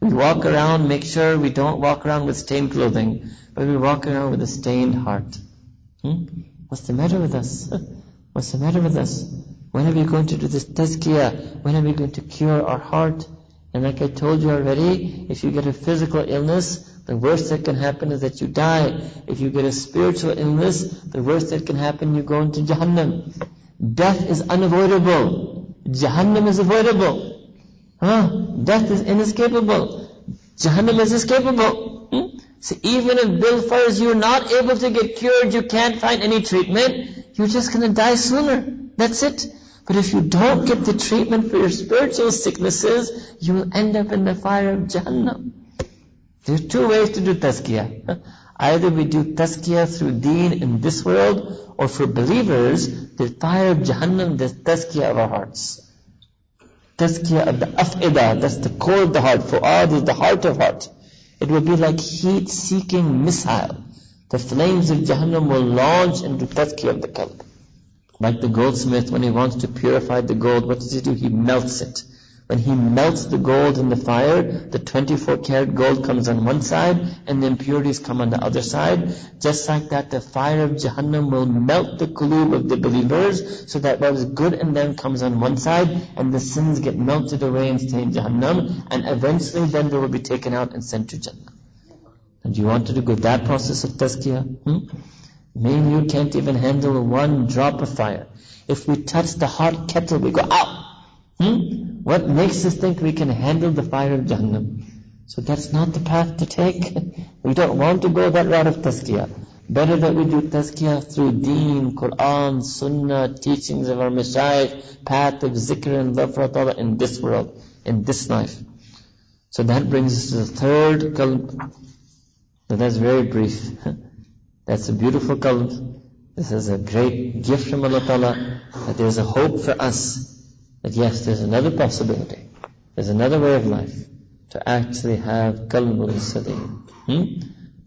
We walk around, make sure we don't walk around with stained clothing, but we walk around with a stained heart. Hmm? What's the matter with us? What's the matter with us? When are we going to do this tazkiyah? When are we going to cure our heart? And like I told you already, if you get a physical illness, the worst that can happen is that you die. If you get a spiritual illness, the worst that can happen, you go into Jahannam. Death is unavoidable. Jahannam is avoidable. Huh? Death is inescapable. Jahannam is escapable. Hmm? So even if Bil Farz you're not able to get cured, you can't find any treatment, you're just to die sooner. That's it. But if you don't get the treatment for your spiritual sicknesses, you will end up in the fire of Jahannam. There are two ways to do tazkiyah. Either we do tazkiyah through deen in this world, or for believers, the fire of Jahannam, the tazkiyah of our hearts. Tazkiyah of the af'idah, that's the core of the heart. Fu'ad is the heart of heart. It will be like heat-seeking missile. The flames of Jahannam will launch into tazkiyah of the qalb. Like the goldsmith, when he wants to purify the gold, what does he do? He melts it. When he melts the gold in the fire, the 24 karat gold comes on one side and the impurities come on the other side. Just like that, the fire of Jahannam will melt the qulub of the believers so that what is good in them comes on one side and the sins get melted away and stay in Jahannam and eventually then they will be taken out and sent to Jannah. And you want to go that process of tazkiyah? Hmm? Me and you can't even handle one drop of fire. If we touch the hot kettle, we go out. Hmm? What makes us think we can handle the fire of Jahannam? So that's not the path to take. we don't want to go that route of tazkiyah. Better that we do tazkiyah through deen, Quran, Sunnah, teachings of our Mashaykh, path of zikr and love for Allah in this world, in this life. So that brings us to the third qalb. So that's very brief. That's a beautiful qalb. This is a great gift from Allah Ta'ala that there's a hope for us that yes, there's another possibility. There's another way of life to actually have qalbun salim. Hmm?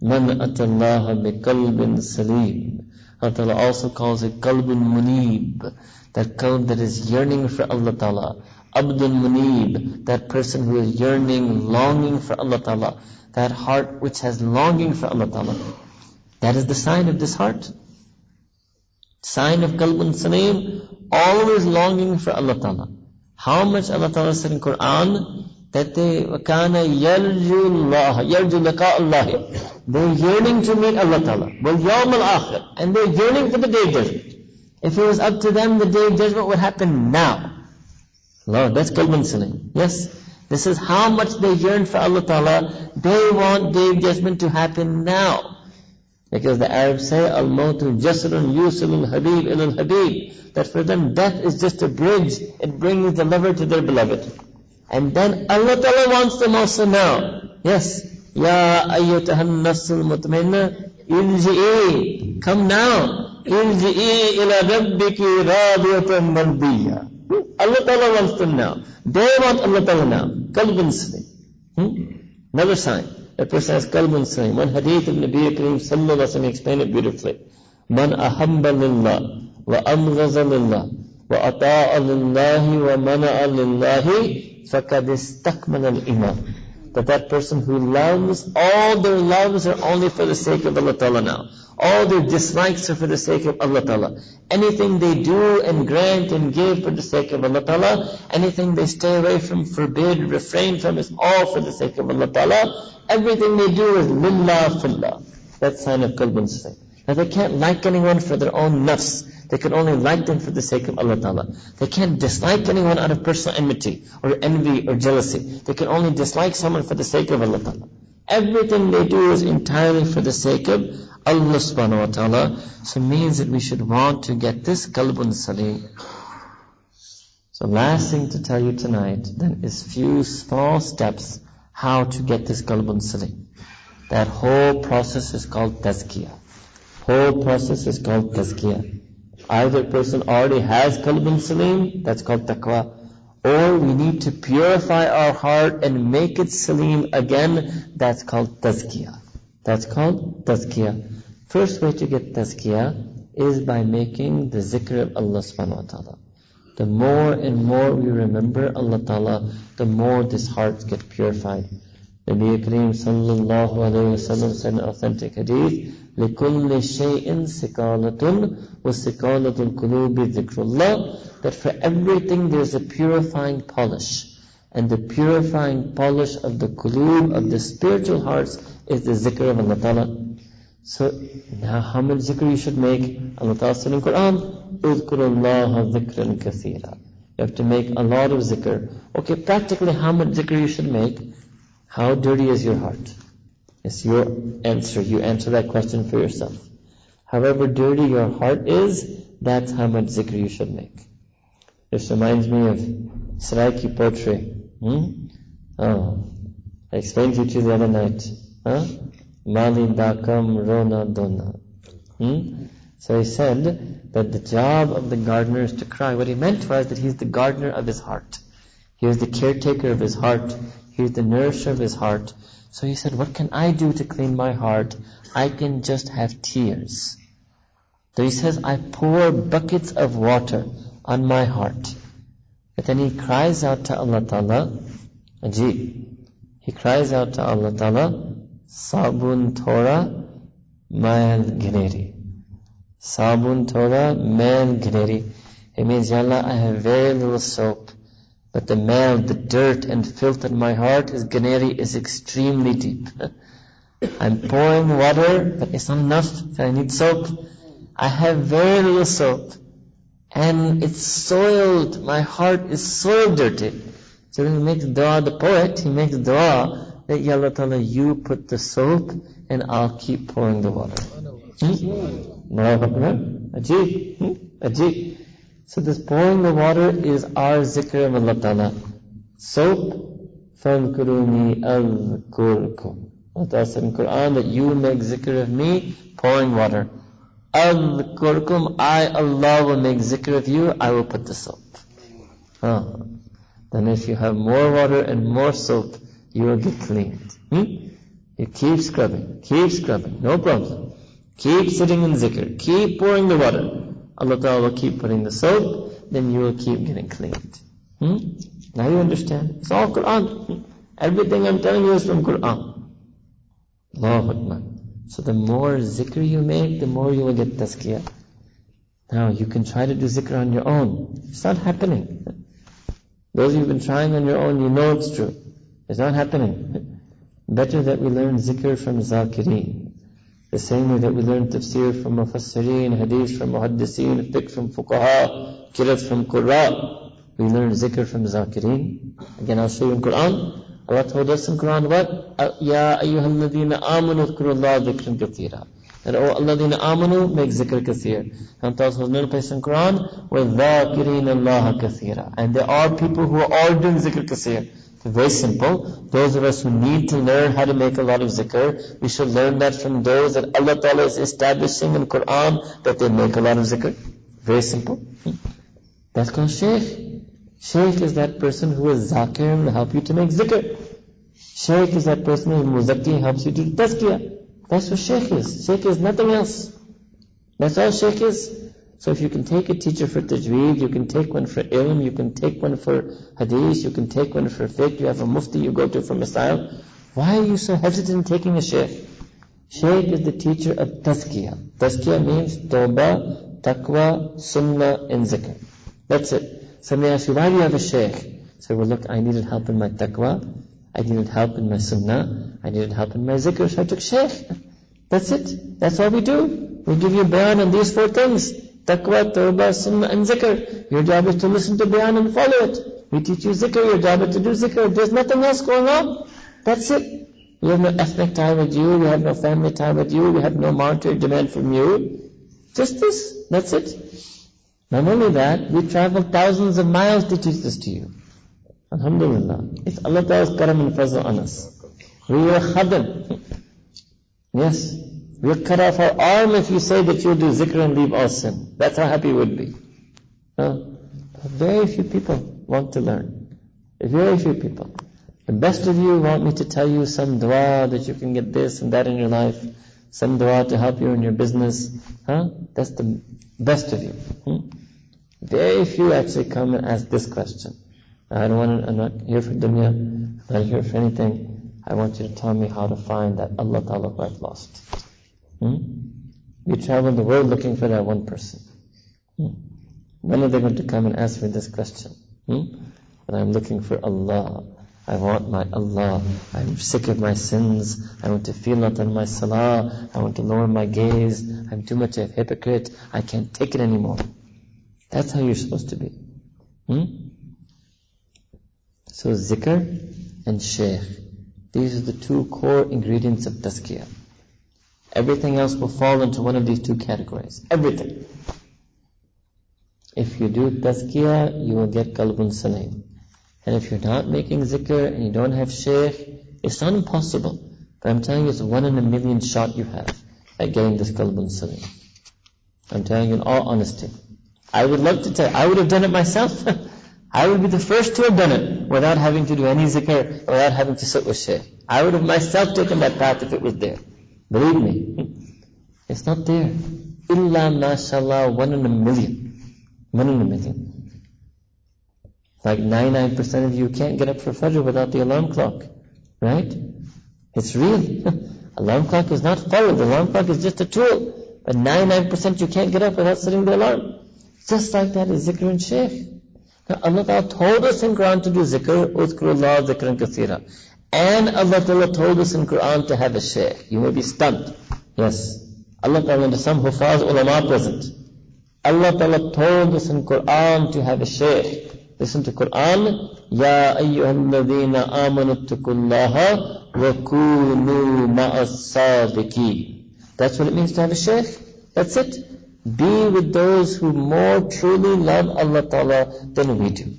Man atallaha bi qalbin salim. Allah Ta'ala also calls it qalbun munib. That qalb that is yearning for Allah Ta'ala. Abdul munib. That person who is yearning, longing for Allah Ta'ala. That heart which has longing for Allah Ta'ala. That is the sign of this heart. Sign of qalbun salim always longing for Allah Ta'ala. How much Allah Ta'ala said in Quran that they kana yarju Allah, yarju Allah. They're yearning to meet Allah Ta'ala. Well, yawm al-akhir. And they're yearning for the day of judgment. If it was up to them, the day of judgment would happen now. Lord, that's qalban salim. Yes. This is how much they yearn for Allah Ta'ala. They want day of judgment to happen now. Because the Arabs say, Al-mawtu jasrun yusilul habib ilal habib that for them death is just a bridge. It brings the lover to their beloved. And then Allah Ta'ala wants them also now. Yes. Ya ayyatahan nafsul mutmainna ilji'i. Come now. Ilji'i ila rabbiki radiyatan mardiyya. Allah Ta'ala wants them now. They want Allah Ta'ala now. Qalbun. Hmm? Another sign. A person has qalbun salim. One hadith of Nabi Kareem sallallahu alayhi wa explained it beautifully. Man ahabba lillah wa amghaza lillah wa ata'a lillahi wa mana'a lillahi faqad istakmala al-iman. That that person who loves, all their loves are only for the sake of Allah Ta'ala now. All their dislikes are for the sake of Allah Ta'ala. Anything they do and grant and give for the sake of Allah Ta'ala, anything they stay away from, forbid, refrain from is all for the sake of Allah Ta'ala. Everything they do is lillah fillah. That's sign of qalbun salim. Now they can't like anyone for their own nafs. They can only like them for the sake of Allah Ta'ala. They can't dislike anyone out of personal enmity or envy or jealousy. They can only dislike someone for the sake of Allah Ta'ala. Everything they do is entirely for the sake of Allah subhanahu wa ta'ala. So it means that we should want to get this qalbun salim. So last thing to tell you tonight then is few small steps how to get this qalbun salim. That whole process is called tazkiyah. Whole process is called tazkiyah. Either person already has qalbun salim, that's called taqwa, or we need to purify our heart and make it salim again, that's called tazkiyah. That's called tazkiyah. First way to get tazkiyah is by making the zikr of Allah subhanahu wa ta'ala. The more and more we remember Allah ta'ala, the more this heart gets purified. Nabi Kareem sallallahu alayhi wa sallam said in authentic hadith, لكل شيء سكالة وسكالة القلوب ذكر الله that for everything there's a purifying polish and the purifying polish of the qulub of the spiritual hearts is the zikr of Allah Ta'ala so now how much zikr you should make Allah Ta'ala said in Quran اذكر الله ذكرا كثيرا you have to make a lot of zikr okay practically how much zikr you should make how dirty is your heart It's your answer. You answer that question for yourself. However dirty your heart is, that's how much zikr you should make. This reminds me of Saraiki poetry. Hmm? Oh, I explained to you the other night. Mali dakam rona dona. Hmm? So he said that the job of the gardener is to cry. What he meant was that he's the gardener of his heart. He is the caretaker of his heart. He is the nourisher of his heart. So he said, what can I do to clean my heart? I can just have tears. So he says, I pour buckets of water on my heart. But then he cries out to Allah Ta'ala, Ajib. He cries out to Allah Ta'ala, Sabun Torah, Mail Gineri. Sabun Torah, Mail Gineri. It means, Ya Allah, I have very little soap. But the mal, the dirt and filth in my heart is ganeri is extremely deep. I'm pouring water, but it's not enough. I need soap. I have very little soap. And it's soiled. My heart is soiled dirty. So when he makes dua, the poet, he makes dua that Ya Allah Ta'ala, you put the soap and I'll keep pouring the water. Hmm? Ajib. Hmm? Ajib. So this pouring the water is our zikr of Allah Ta'ala. Soap, فَذْكُرُونِي أَذْكُرْكُمْ Allah said in Quran that you make zikr of me, pouring water. أَذْكُرْكُمْ I, Allah, will make zikr of you, I will put the soap. Huh. Then if you have more water and more soap, you will get cleaned. Hmm? You keep scrubbing, keep scrubbing, no problem. Keep sitting in zikr, keep pouring the water. Allah Ta'ala will keep putting the soap, then you will keep getting cleaned. Hmm? Now you understand. It's all Quran. Everything I'm telling you is from Quran. Allahu Akbar. So the more zikr you make, the more you will get tazkiyah. Now you can try to do zikr on your own. It's not happening. Those who've been trying on your own, you know it's true. It's not happening. Better that we learn zikr from zakireen. The same way that we learn tafsir from mufassirin, hadith from muhaddiseen, fiqh from fuqaha, kirat from qurra. We learn zikr from zakirin. Again, I'll show you in Quran. Allah told us in Quran what? Ya ayyuhalladhina amanu dhkurullah dhikran kathira. And oh, alladhina amanu, make zikr kathir. And tells us another place in Quran, wa dhakirin Allah kathira. And there are people who are all doing zikr kathir. Very simple. Those of us who need to learn how to make a lot of zikr, we should learn that from those that Allah Ta'ala is establishing in Quran that they make a lot of zikr. Very simple. That's called shaykh. Shaykh is that person who is zakir and will help you to make zikr. Shaykh is that person who is muzakki helps you to do tazkiyah. That's what shaykh is. Shaykh is nothing else. That's all shaykh is. So if you can take a teacher for tajweed, you can take one for ilm, you can take one for hadith, you can take one for fiqh, you have a mufti you go to for masail. Why are you so hesitant in taking a shaykh? Shaykh is the teacher of tazkiyah. Tazkiyah means tawbah, taqwa, sunnah, and zikr. That's it. Somebody asks you, why do you have a shaykh? So well look, I needed help in my taqwa, I needed help in my sunnah, I needed help in my zikr, so I took shaykh. That's it. That's all we do. We give you bayan on these four things. Taqwa, tawbah, sunnah and zikr. Your job is to listen to bayan and follow it. We teach you zikr, your job is to do zikr. There's nothing else going on. That's it. We have no ethnic tie with you, we have no family tie with you, we have no monetary demand from you. Just this. That's it. Not only that, we travel thousands of miles to teach this to you. Alhamdulillah. It's Allah Ta'ala's karam and fazl on us. We are khadim. Yes. We'll cut off our arm if you say that you'll do zikr and leave all sin. That's how happy we'd be. No? Very few people want to learn. Very few people. The best of you want me to tell you some dua that you can get this and that in your life. Some dua to help you in your business. Huh? That's the best of you. Hmm? Very few actually come and ask this question. I don't want to, I'm not here for dunya. I'm not here for anything. I want you to tell me how to find that Allah Ta'ala I've lost. Hmm? We travel the world looking for that one person. Hmm? When are they going to come and ask me this question? Hmm? But I'm looking for Allah. I want my Allah. I'm sick of my sins. I want to feel not on my salah. I want to lower my gaze. I'm too much of a hypocrite. I can't take it anymore. That's how you're supposed to be. Hmm? So zikr and shaykh. These are the two core ingredients of tazkiyah. Everything else will fall into one of these two categories. Everything. If you do tazkiyah, you will get qalbun salim. And if you're not making zikr and you don't have shaykh, it's not impossible. But I'm telling you, it's a one in a million shot you have at getting this qalbun salim. I'm telling you in all honesty. I would love to tell I would have done it myself. I would be the first to have done it without having to do any zikr, without having to sit with shaykh. I would have myself taken that path if it was there. Believe me. It's not there. Illa mashallah, one in a million. One in a million. Like 99% of you can't get up for Fajr without the alarm clock. Right? It's real. alarm clock is not followed. The alarm clock is just a tool. But 99% you can't get up without setting the alarm. Just like that is zikr and shaykh. Now Allah Ta'ala told us in Quran to do zikr, udhkurullah zikran kathira. And Allah Ta'ala told us in Quran to have a shaykh. You may be stunned. Yes. Allah Ta'ala, and some hufaz ulama present. Allah Ta'ala told us in Quran to have a shaykh. Listen to Quran. Ya ayyuhal ladhina amanu tukullaha wa kunu ma'as That's what it means to have a shaykh. That's it. Be with those who more truly love Allah Ta'ala than we do.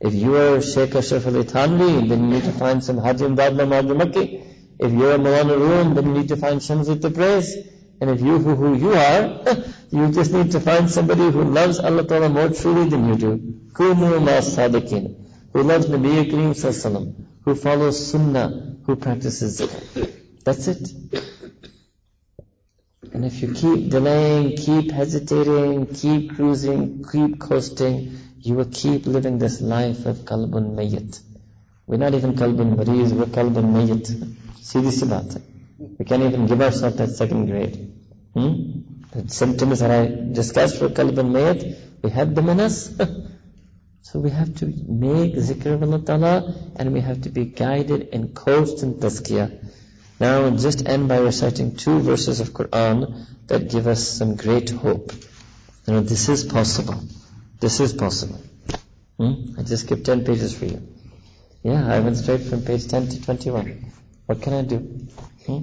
If you are Sheikh Ashraf Ali Thanvi, then you need to find some Haji Imdadullah Makki. If you're a Maulana Rum, then you need to find Shams-i-Tabriz. And if you who, who you are, you just need to find somebody who loves Allah Ta'ala more truly than you do. Kunu sadiqin. Who loves Nabi Kareem Sallallahu Who follows Sunnah. Who practices zikr. That's it. And if you keep delaying, keep hesitating, keep cruising, keep coasting, you will keep living this life of qalbun mayyit. We're not even qalbun mariz, we're qalbun mayyit. this about it. We can't even give ourselves that second grade. Hmm? The symptoms that uh, I discussed for qalbun mayyit, we have them in us. so we have to make zikr of Allah Ta'ala and we have to be guided in constant tazkiyah. Now I'll just end by reciting two verses of Quran that give us some great hope. You know, this is possible. This is possible. Hmm? I just give 10 pages for you. Yeah, I went straight from page 10 to 21. What can I do? Hmm?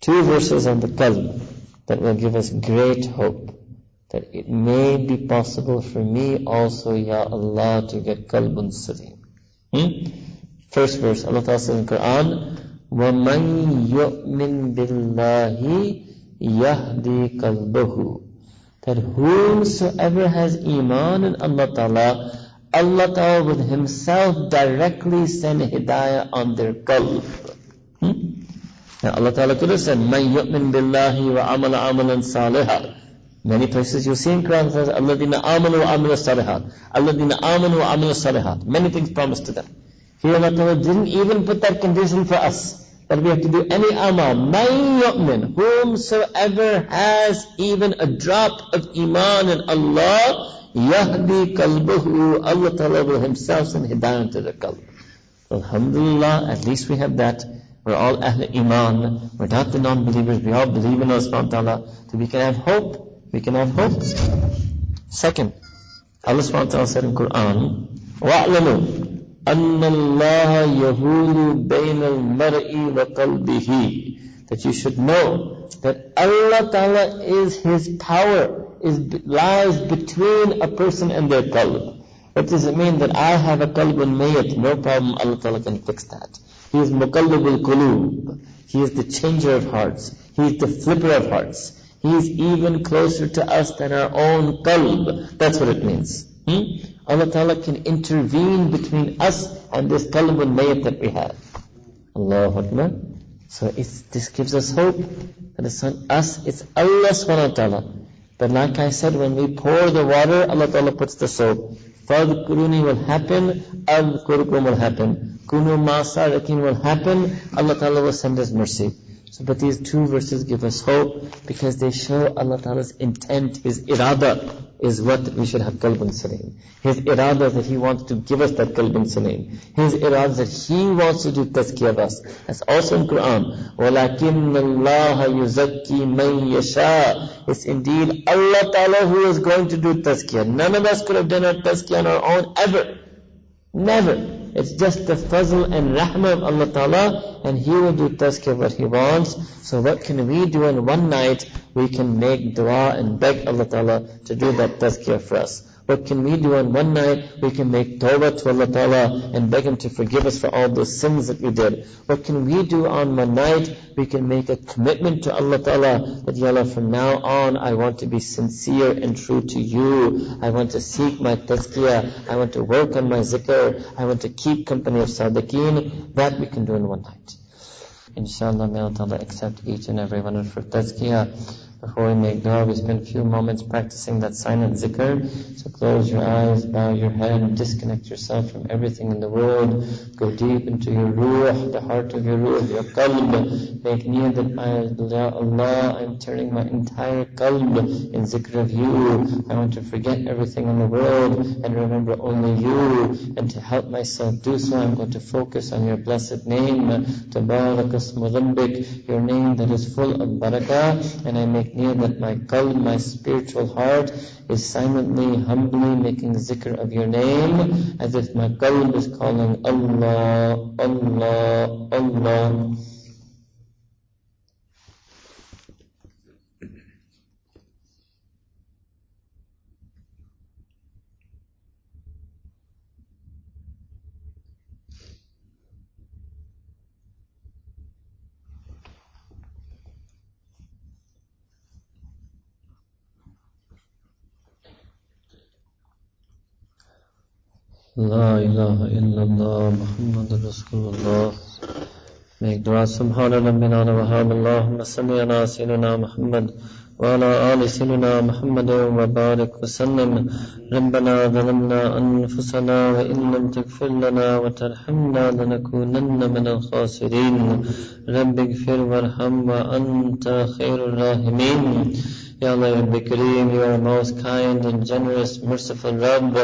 Two verses on the Qalb that will give us great hope that it may be possible for me also, Ya Allah, to get Qalbun siri. Hmm? First verse, Allah Ta'ala says in Quran, وَمَن يُؤْمِن بِاللَّهِ يَهْدِي قَلْبَهُ That whomsoever has iman in Allah Ta'ala, Allah Ta'ala will Himself directly send hidayah on their qalb. Hmm? Now Allah Ta'ala could have said, مَنْ يُؤْمِن بِاللَّهِ وَعَمَلَ عَمَلًا صَالِحًا Many places you see in Quran says, الَّذِينَ آمَنُوا وَعَمِلُوا الصَّالِحَاتِ الَّذِينَ آمَنُوا وَعَمِلُوا الصَّالِحَاتِ Many things promised to them. Here Allah Ta'ala didn't even put that condition for us, that we have to do any amal. مَنْ يُؤْمِن Whomsoever has even a drop of iman in Allah, Yahdi kalbuhu, Allah Ta'ala will Himself send hidayah to the qalb. Alhamdulillah, at least we have that. We're all Ahl Iman. We're not the non-believers. We all believe in Allah subhanahu wa ta'ala. So we can have hope. We can have hope. Second, Allah subhanahu wa ta'ala said in Quran, وَأَعْلَمُوا أَنَّ اللَّهَ يَهُولُ بَيْنَ الْمَرْءِ وَقَلْبِهِ That you should know that Allah Ta'ala is His power is, lies between a person and their qalb. What does it mean that I have a qalbun mayat? No problem, Allah Ta'ala can fix that. He is muqallibul qulub. He is the changer of hearts. He is the flipper of hearts. He is even closer to us than our own qalb. That's what it means. Hmm? Allah Ta'ala can intervene between us and this qalbun mayat that we have. Allahu Akbar. So this gives us hope that it's not us, it's Allah subhanahu wa ta'ala but like I said, when we pour the water, Allah Ta'ala puts the soap. Fadkuruni will happen, Adkurukum will happen. Kunu Masarakin will happen, Allah Ta'ala will send us mercy. So, but these two verses give us hope because they show Allah Ta'ala's intent, His irada is what we should have qalbun salim. His irada that He wants to give us that qalbun salim. His irada that He wants to do tazkiyah of us. That's also in Quran. وَلَكِنَّ اللَّهَ يُزَكِّي مَن يَشَاءُ It's indeed Allah Ta'ala who is going to do tazkiyah. None of us could have done our tazkiyah on our own ever. Never. It's just the fazl and rahmah of Allah Ta'ala and He will do tazkiyah what He wants. So what can we do in one night? we can make dua and beg Allah Ta'ala to do that tazkiyah for us. What can we do on one night? We can make tawbah to Allah Ta'ala and beg Him to forgive us for all those sins that we did. What can we do on one night? We can make a commitment to Allah Ta'ala that, Ya Allah, from now on I want to be sincere and true to you. I want to seek my tazkiyah. I want to work on my zikr. I want to keep company of sadiqeen. That we can do in one night. Inshallah, may Allah accept each and every one of our tazkiyah. Before we make dua, we spend a few moments practicing that silent zikr. So close your eyes, bow your head, disconnect yourself from everything in the world. Go deep into your ruh, the heart of your ruh, your qalb. Make niyyah that Ya Allah, I'm turning my entire qalb in zikr of you. I want to forget everything in the world and remember only you. And to help myself do so, I'm going to focus on your blessed name, Tabarak your name that is full of barakah. And I make here that my qalb, my spiritual heart is silently, humbly making zikr of your name as if my qalb is calling Allah, Allah, Allah. لا إله إلا الله محمد رسول الله. Make dua Subhana Rabbina Wahab Allahumma salli ala Sayyidina Muhammad وعلى آل سيدنا محمد وبارك وسلم. ربنا ظلمنا أنفسنا وإن لم تغفر لنا وترحمنا لنكونن من الخاسرين. رب اغفر وارحم وأنت خير الراحمين. Ya Rabbi Kareem, you are most kind and generous, merciful Rabb.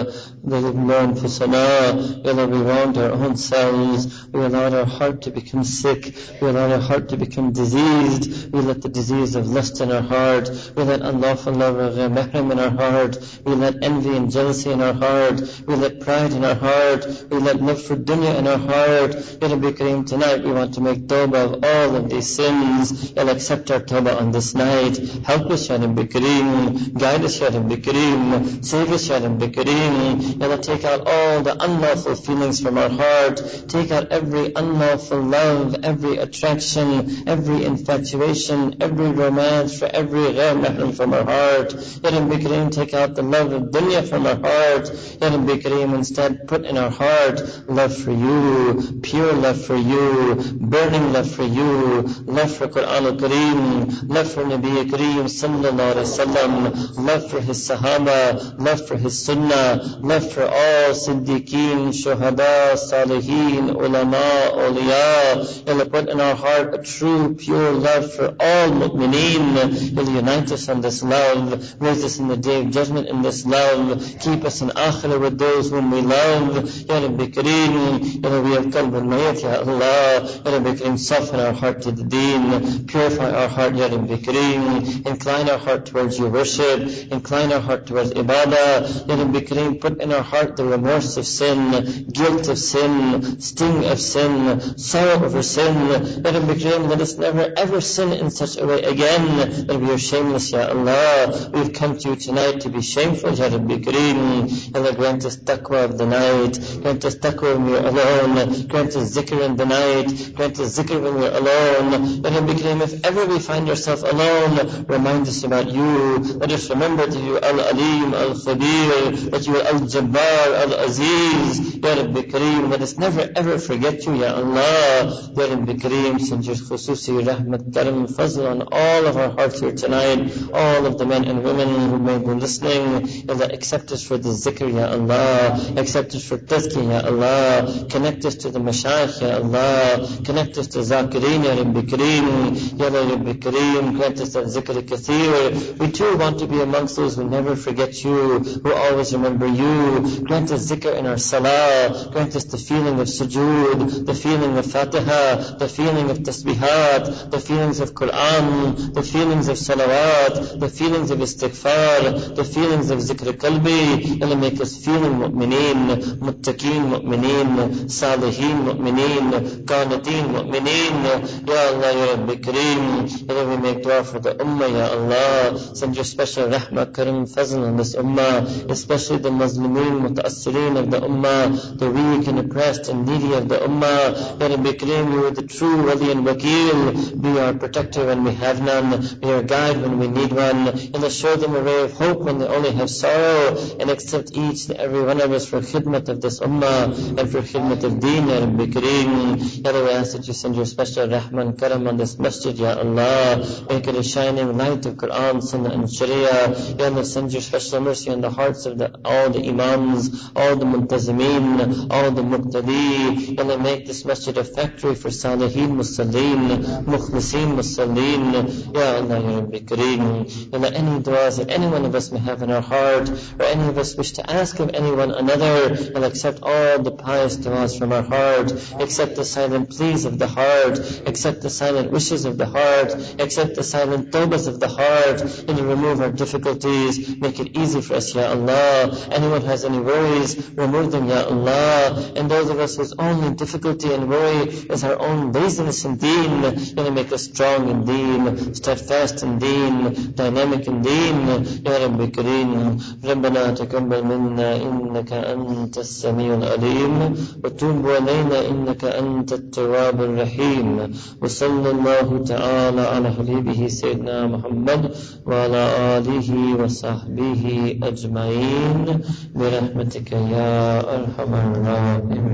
Learn for salah. Ya Allah, we want our own selves. We allowed our heart to become sick. We allowed our heart to become diseased. We let the disease of lust in our heart. We let unlawful love of mahram in our heart. We let envy and jealousy in our heart. We let pride in our heart. We let love for dunya in our heart. Ya Rabbi Kareem, tonight we want to make tawbah of all of these sins. Ya accept our tawbah on this night. Help us, Ya Rabbi Kareem. Guide us, Ya Rabbi Kareem. Save us, Ya Rabbi Kareem. Ya Allah, take out all the unlawful feelings from our heart. Take out every unlawful love, every attraction, every infatuation, every romance, for every ghair from our heart. Ya Kareem, take out the love of dunya from our heart. Ya Kareem, instead put in our heart love for you, pure love for you, burning love for you, love for Quran al-Kareem, love for Nabi Kareem sallallahu alaihi wasallam, love for his Sahaba, love for his Sunnah, love for all Siddiqeen, Shuhada, Salihin, Ulama, Awliya. Allah put in our heart a true, pure love for all mu'mineen. Will unite us in this love, raise us in the day of judgment in this love, keep us in akhirah with those whom we love. Ya Rabbi Kareem, Ya Rabbi al-Qalb al-Mayat, Ya Allah, Ya Rabbi Kareem, soften our heart to the deen, purify our heart, Ya Rabbi Kareem, incline our heart towards your worship, incline our heart towards ibadah, Let Him be Kareem, put in our heart the remorse of sin, guilt of sin, sting of sin, sorrow over sin, Let Him be Kareem, let us never ever sin in such a way again. That we are shameless, Ya Allah. We've come to you tonight to be shameful, Ya Rabbi Kareem. Allah grant us taqwa of the night, grant us taqwa when we are alone, grant us zikr in the night, grant us zikr when we are alone. Ya Rabbi Kareem, if ever we find ourselves alone, remind us about you. Let us remember that you are Al-Alim, Al-Khabir, that you are Al-Jabbar, Al-Aziz. Ya Rabbi Kareem, let us never ever forget you, Ya Allah. Ya Rabbi Kareem, send your khususi rahmat, karam, fazl on all of our hearts here tonight, all of the men and women who may be listening. Ya Allah, accept us for the zikr, Ya Allah. Accept us for tazkiyah, Ya Allah. Connect us to the mashayikh, Ya Allah. Connect us to zakireen, Ya Rabbi Kareem. Ya Rabbi Kareem, grant us that zikr kathir. We too want to be amongst those who never forget you, who always remember you. Grant us zikr in our salah. Grant us the feeling of sujood, the feeling of fatiha, the feeling of tasbihat, the feelings of Quran, the feelings of salawat, the feelings of istighfar, the feelings of zikr qalbi. Allah make us feeling mu'mineen, muttaqeen mu'mineen, salihin mu'mineen, qaniteen mu'mineen. Ya Allah, Ya Rabbi Kareem. Allah, we make dua for the ummah, Ya Allah. Send your special rahmah, karam, fazl on this ummah, especially the Muslimin, mutaassirin of the ummah, the weak and oppressed and needy of the ummah. Ya Rabbi Kareem, you are the true wali and wakil. Be our protector when we have none. Be our guide when we need one. Allah, show them a ray of hope when they only have sorrow. And accept each and every one of us for khidmat of this ummah and for khidmat of deen, Ya Rabbi Kareem. Ya we ask that you send your special rahman, karam on this masjid, Ya Allah. Make it a shining light of Quran, Sunnah and Sharia. Ya Allah, send your special mercy on the hearts of the, all the imams, all the muntazimeen, all the muqtadi. Ya Allah, make this masjid a factory for salihin, musallin, mukhlisin, musallin. Ya Allah, Ya Rabbi Kareem. Ya Allah, any du'as that any one of us may have in our heart, or any of us wish to ask of anyone another, and accept all the pious du'as from our heart, accept the silent pleas of the heart, accept the silent wishes of the heart, accept the silent tawbahs of the heart, and you remove our difficulties, make it easy for us, Ya Allah. Anyone has any worries, remove them, Ya Allah. And those of us whose only difficulty and worry is our own laziness in deen, Ya Allah, make us strong in deen, steadfast in deen, dynamic in deen, Ya Rabbi Kareem. ربنا تقبل منا إنك أنت السميع العليم وتوب علينا إنك أنت التواب الرحيم وصلى الله تعالى على حبيبه سيدنا محمد وعلى آله وصحبه أجمعين برحمتك يا أرحم الراحمين.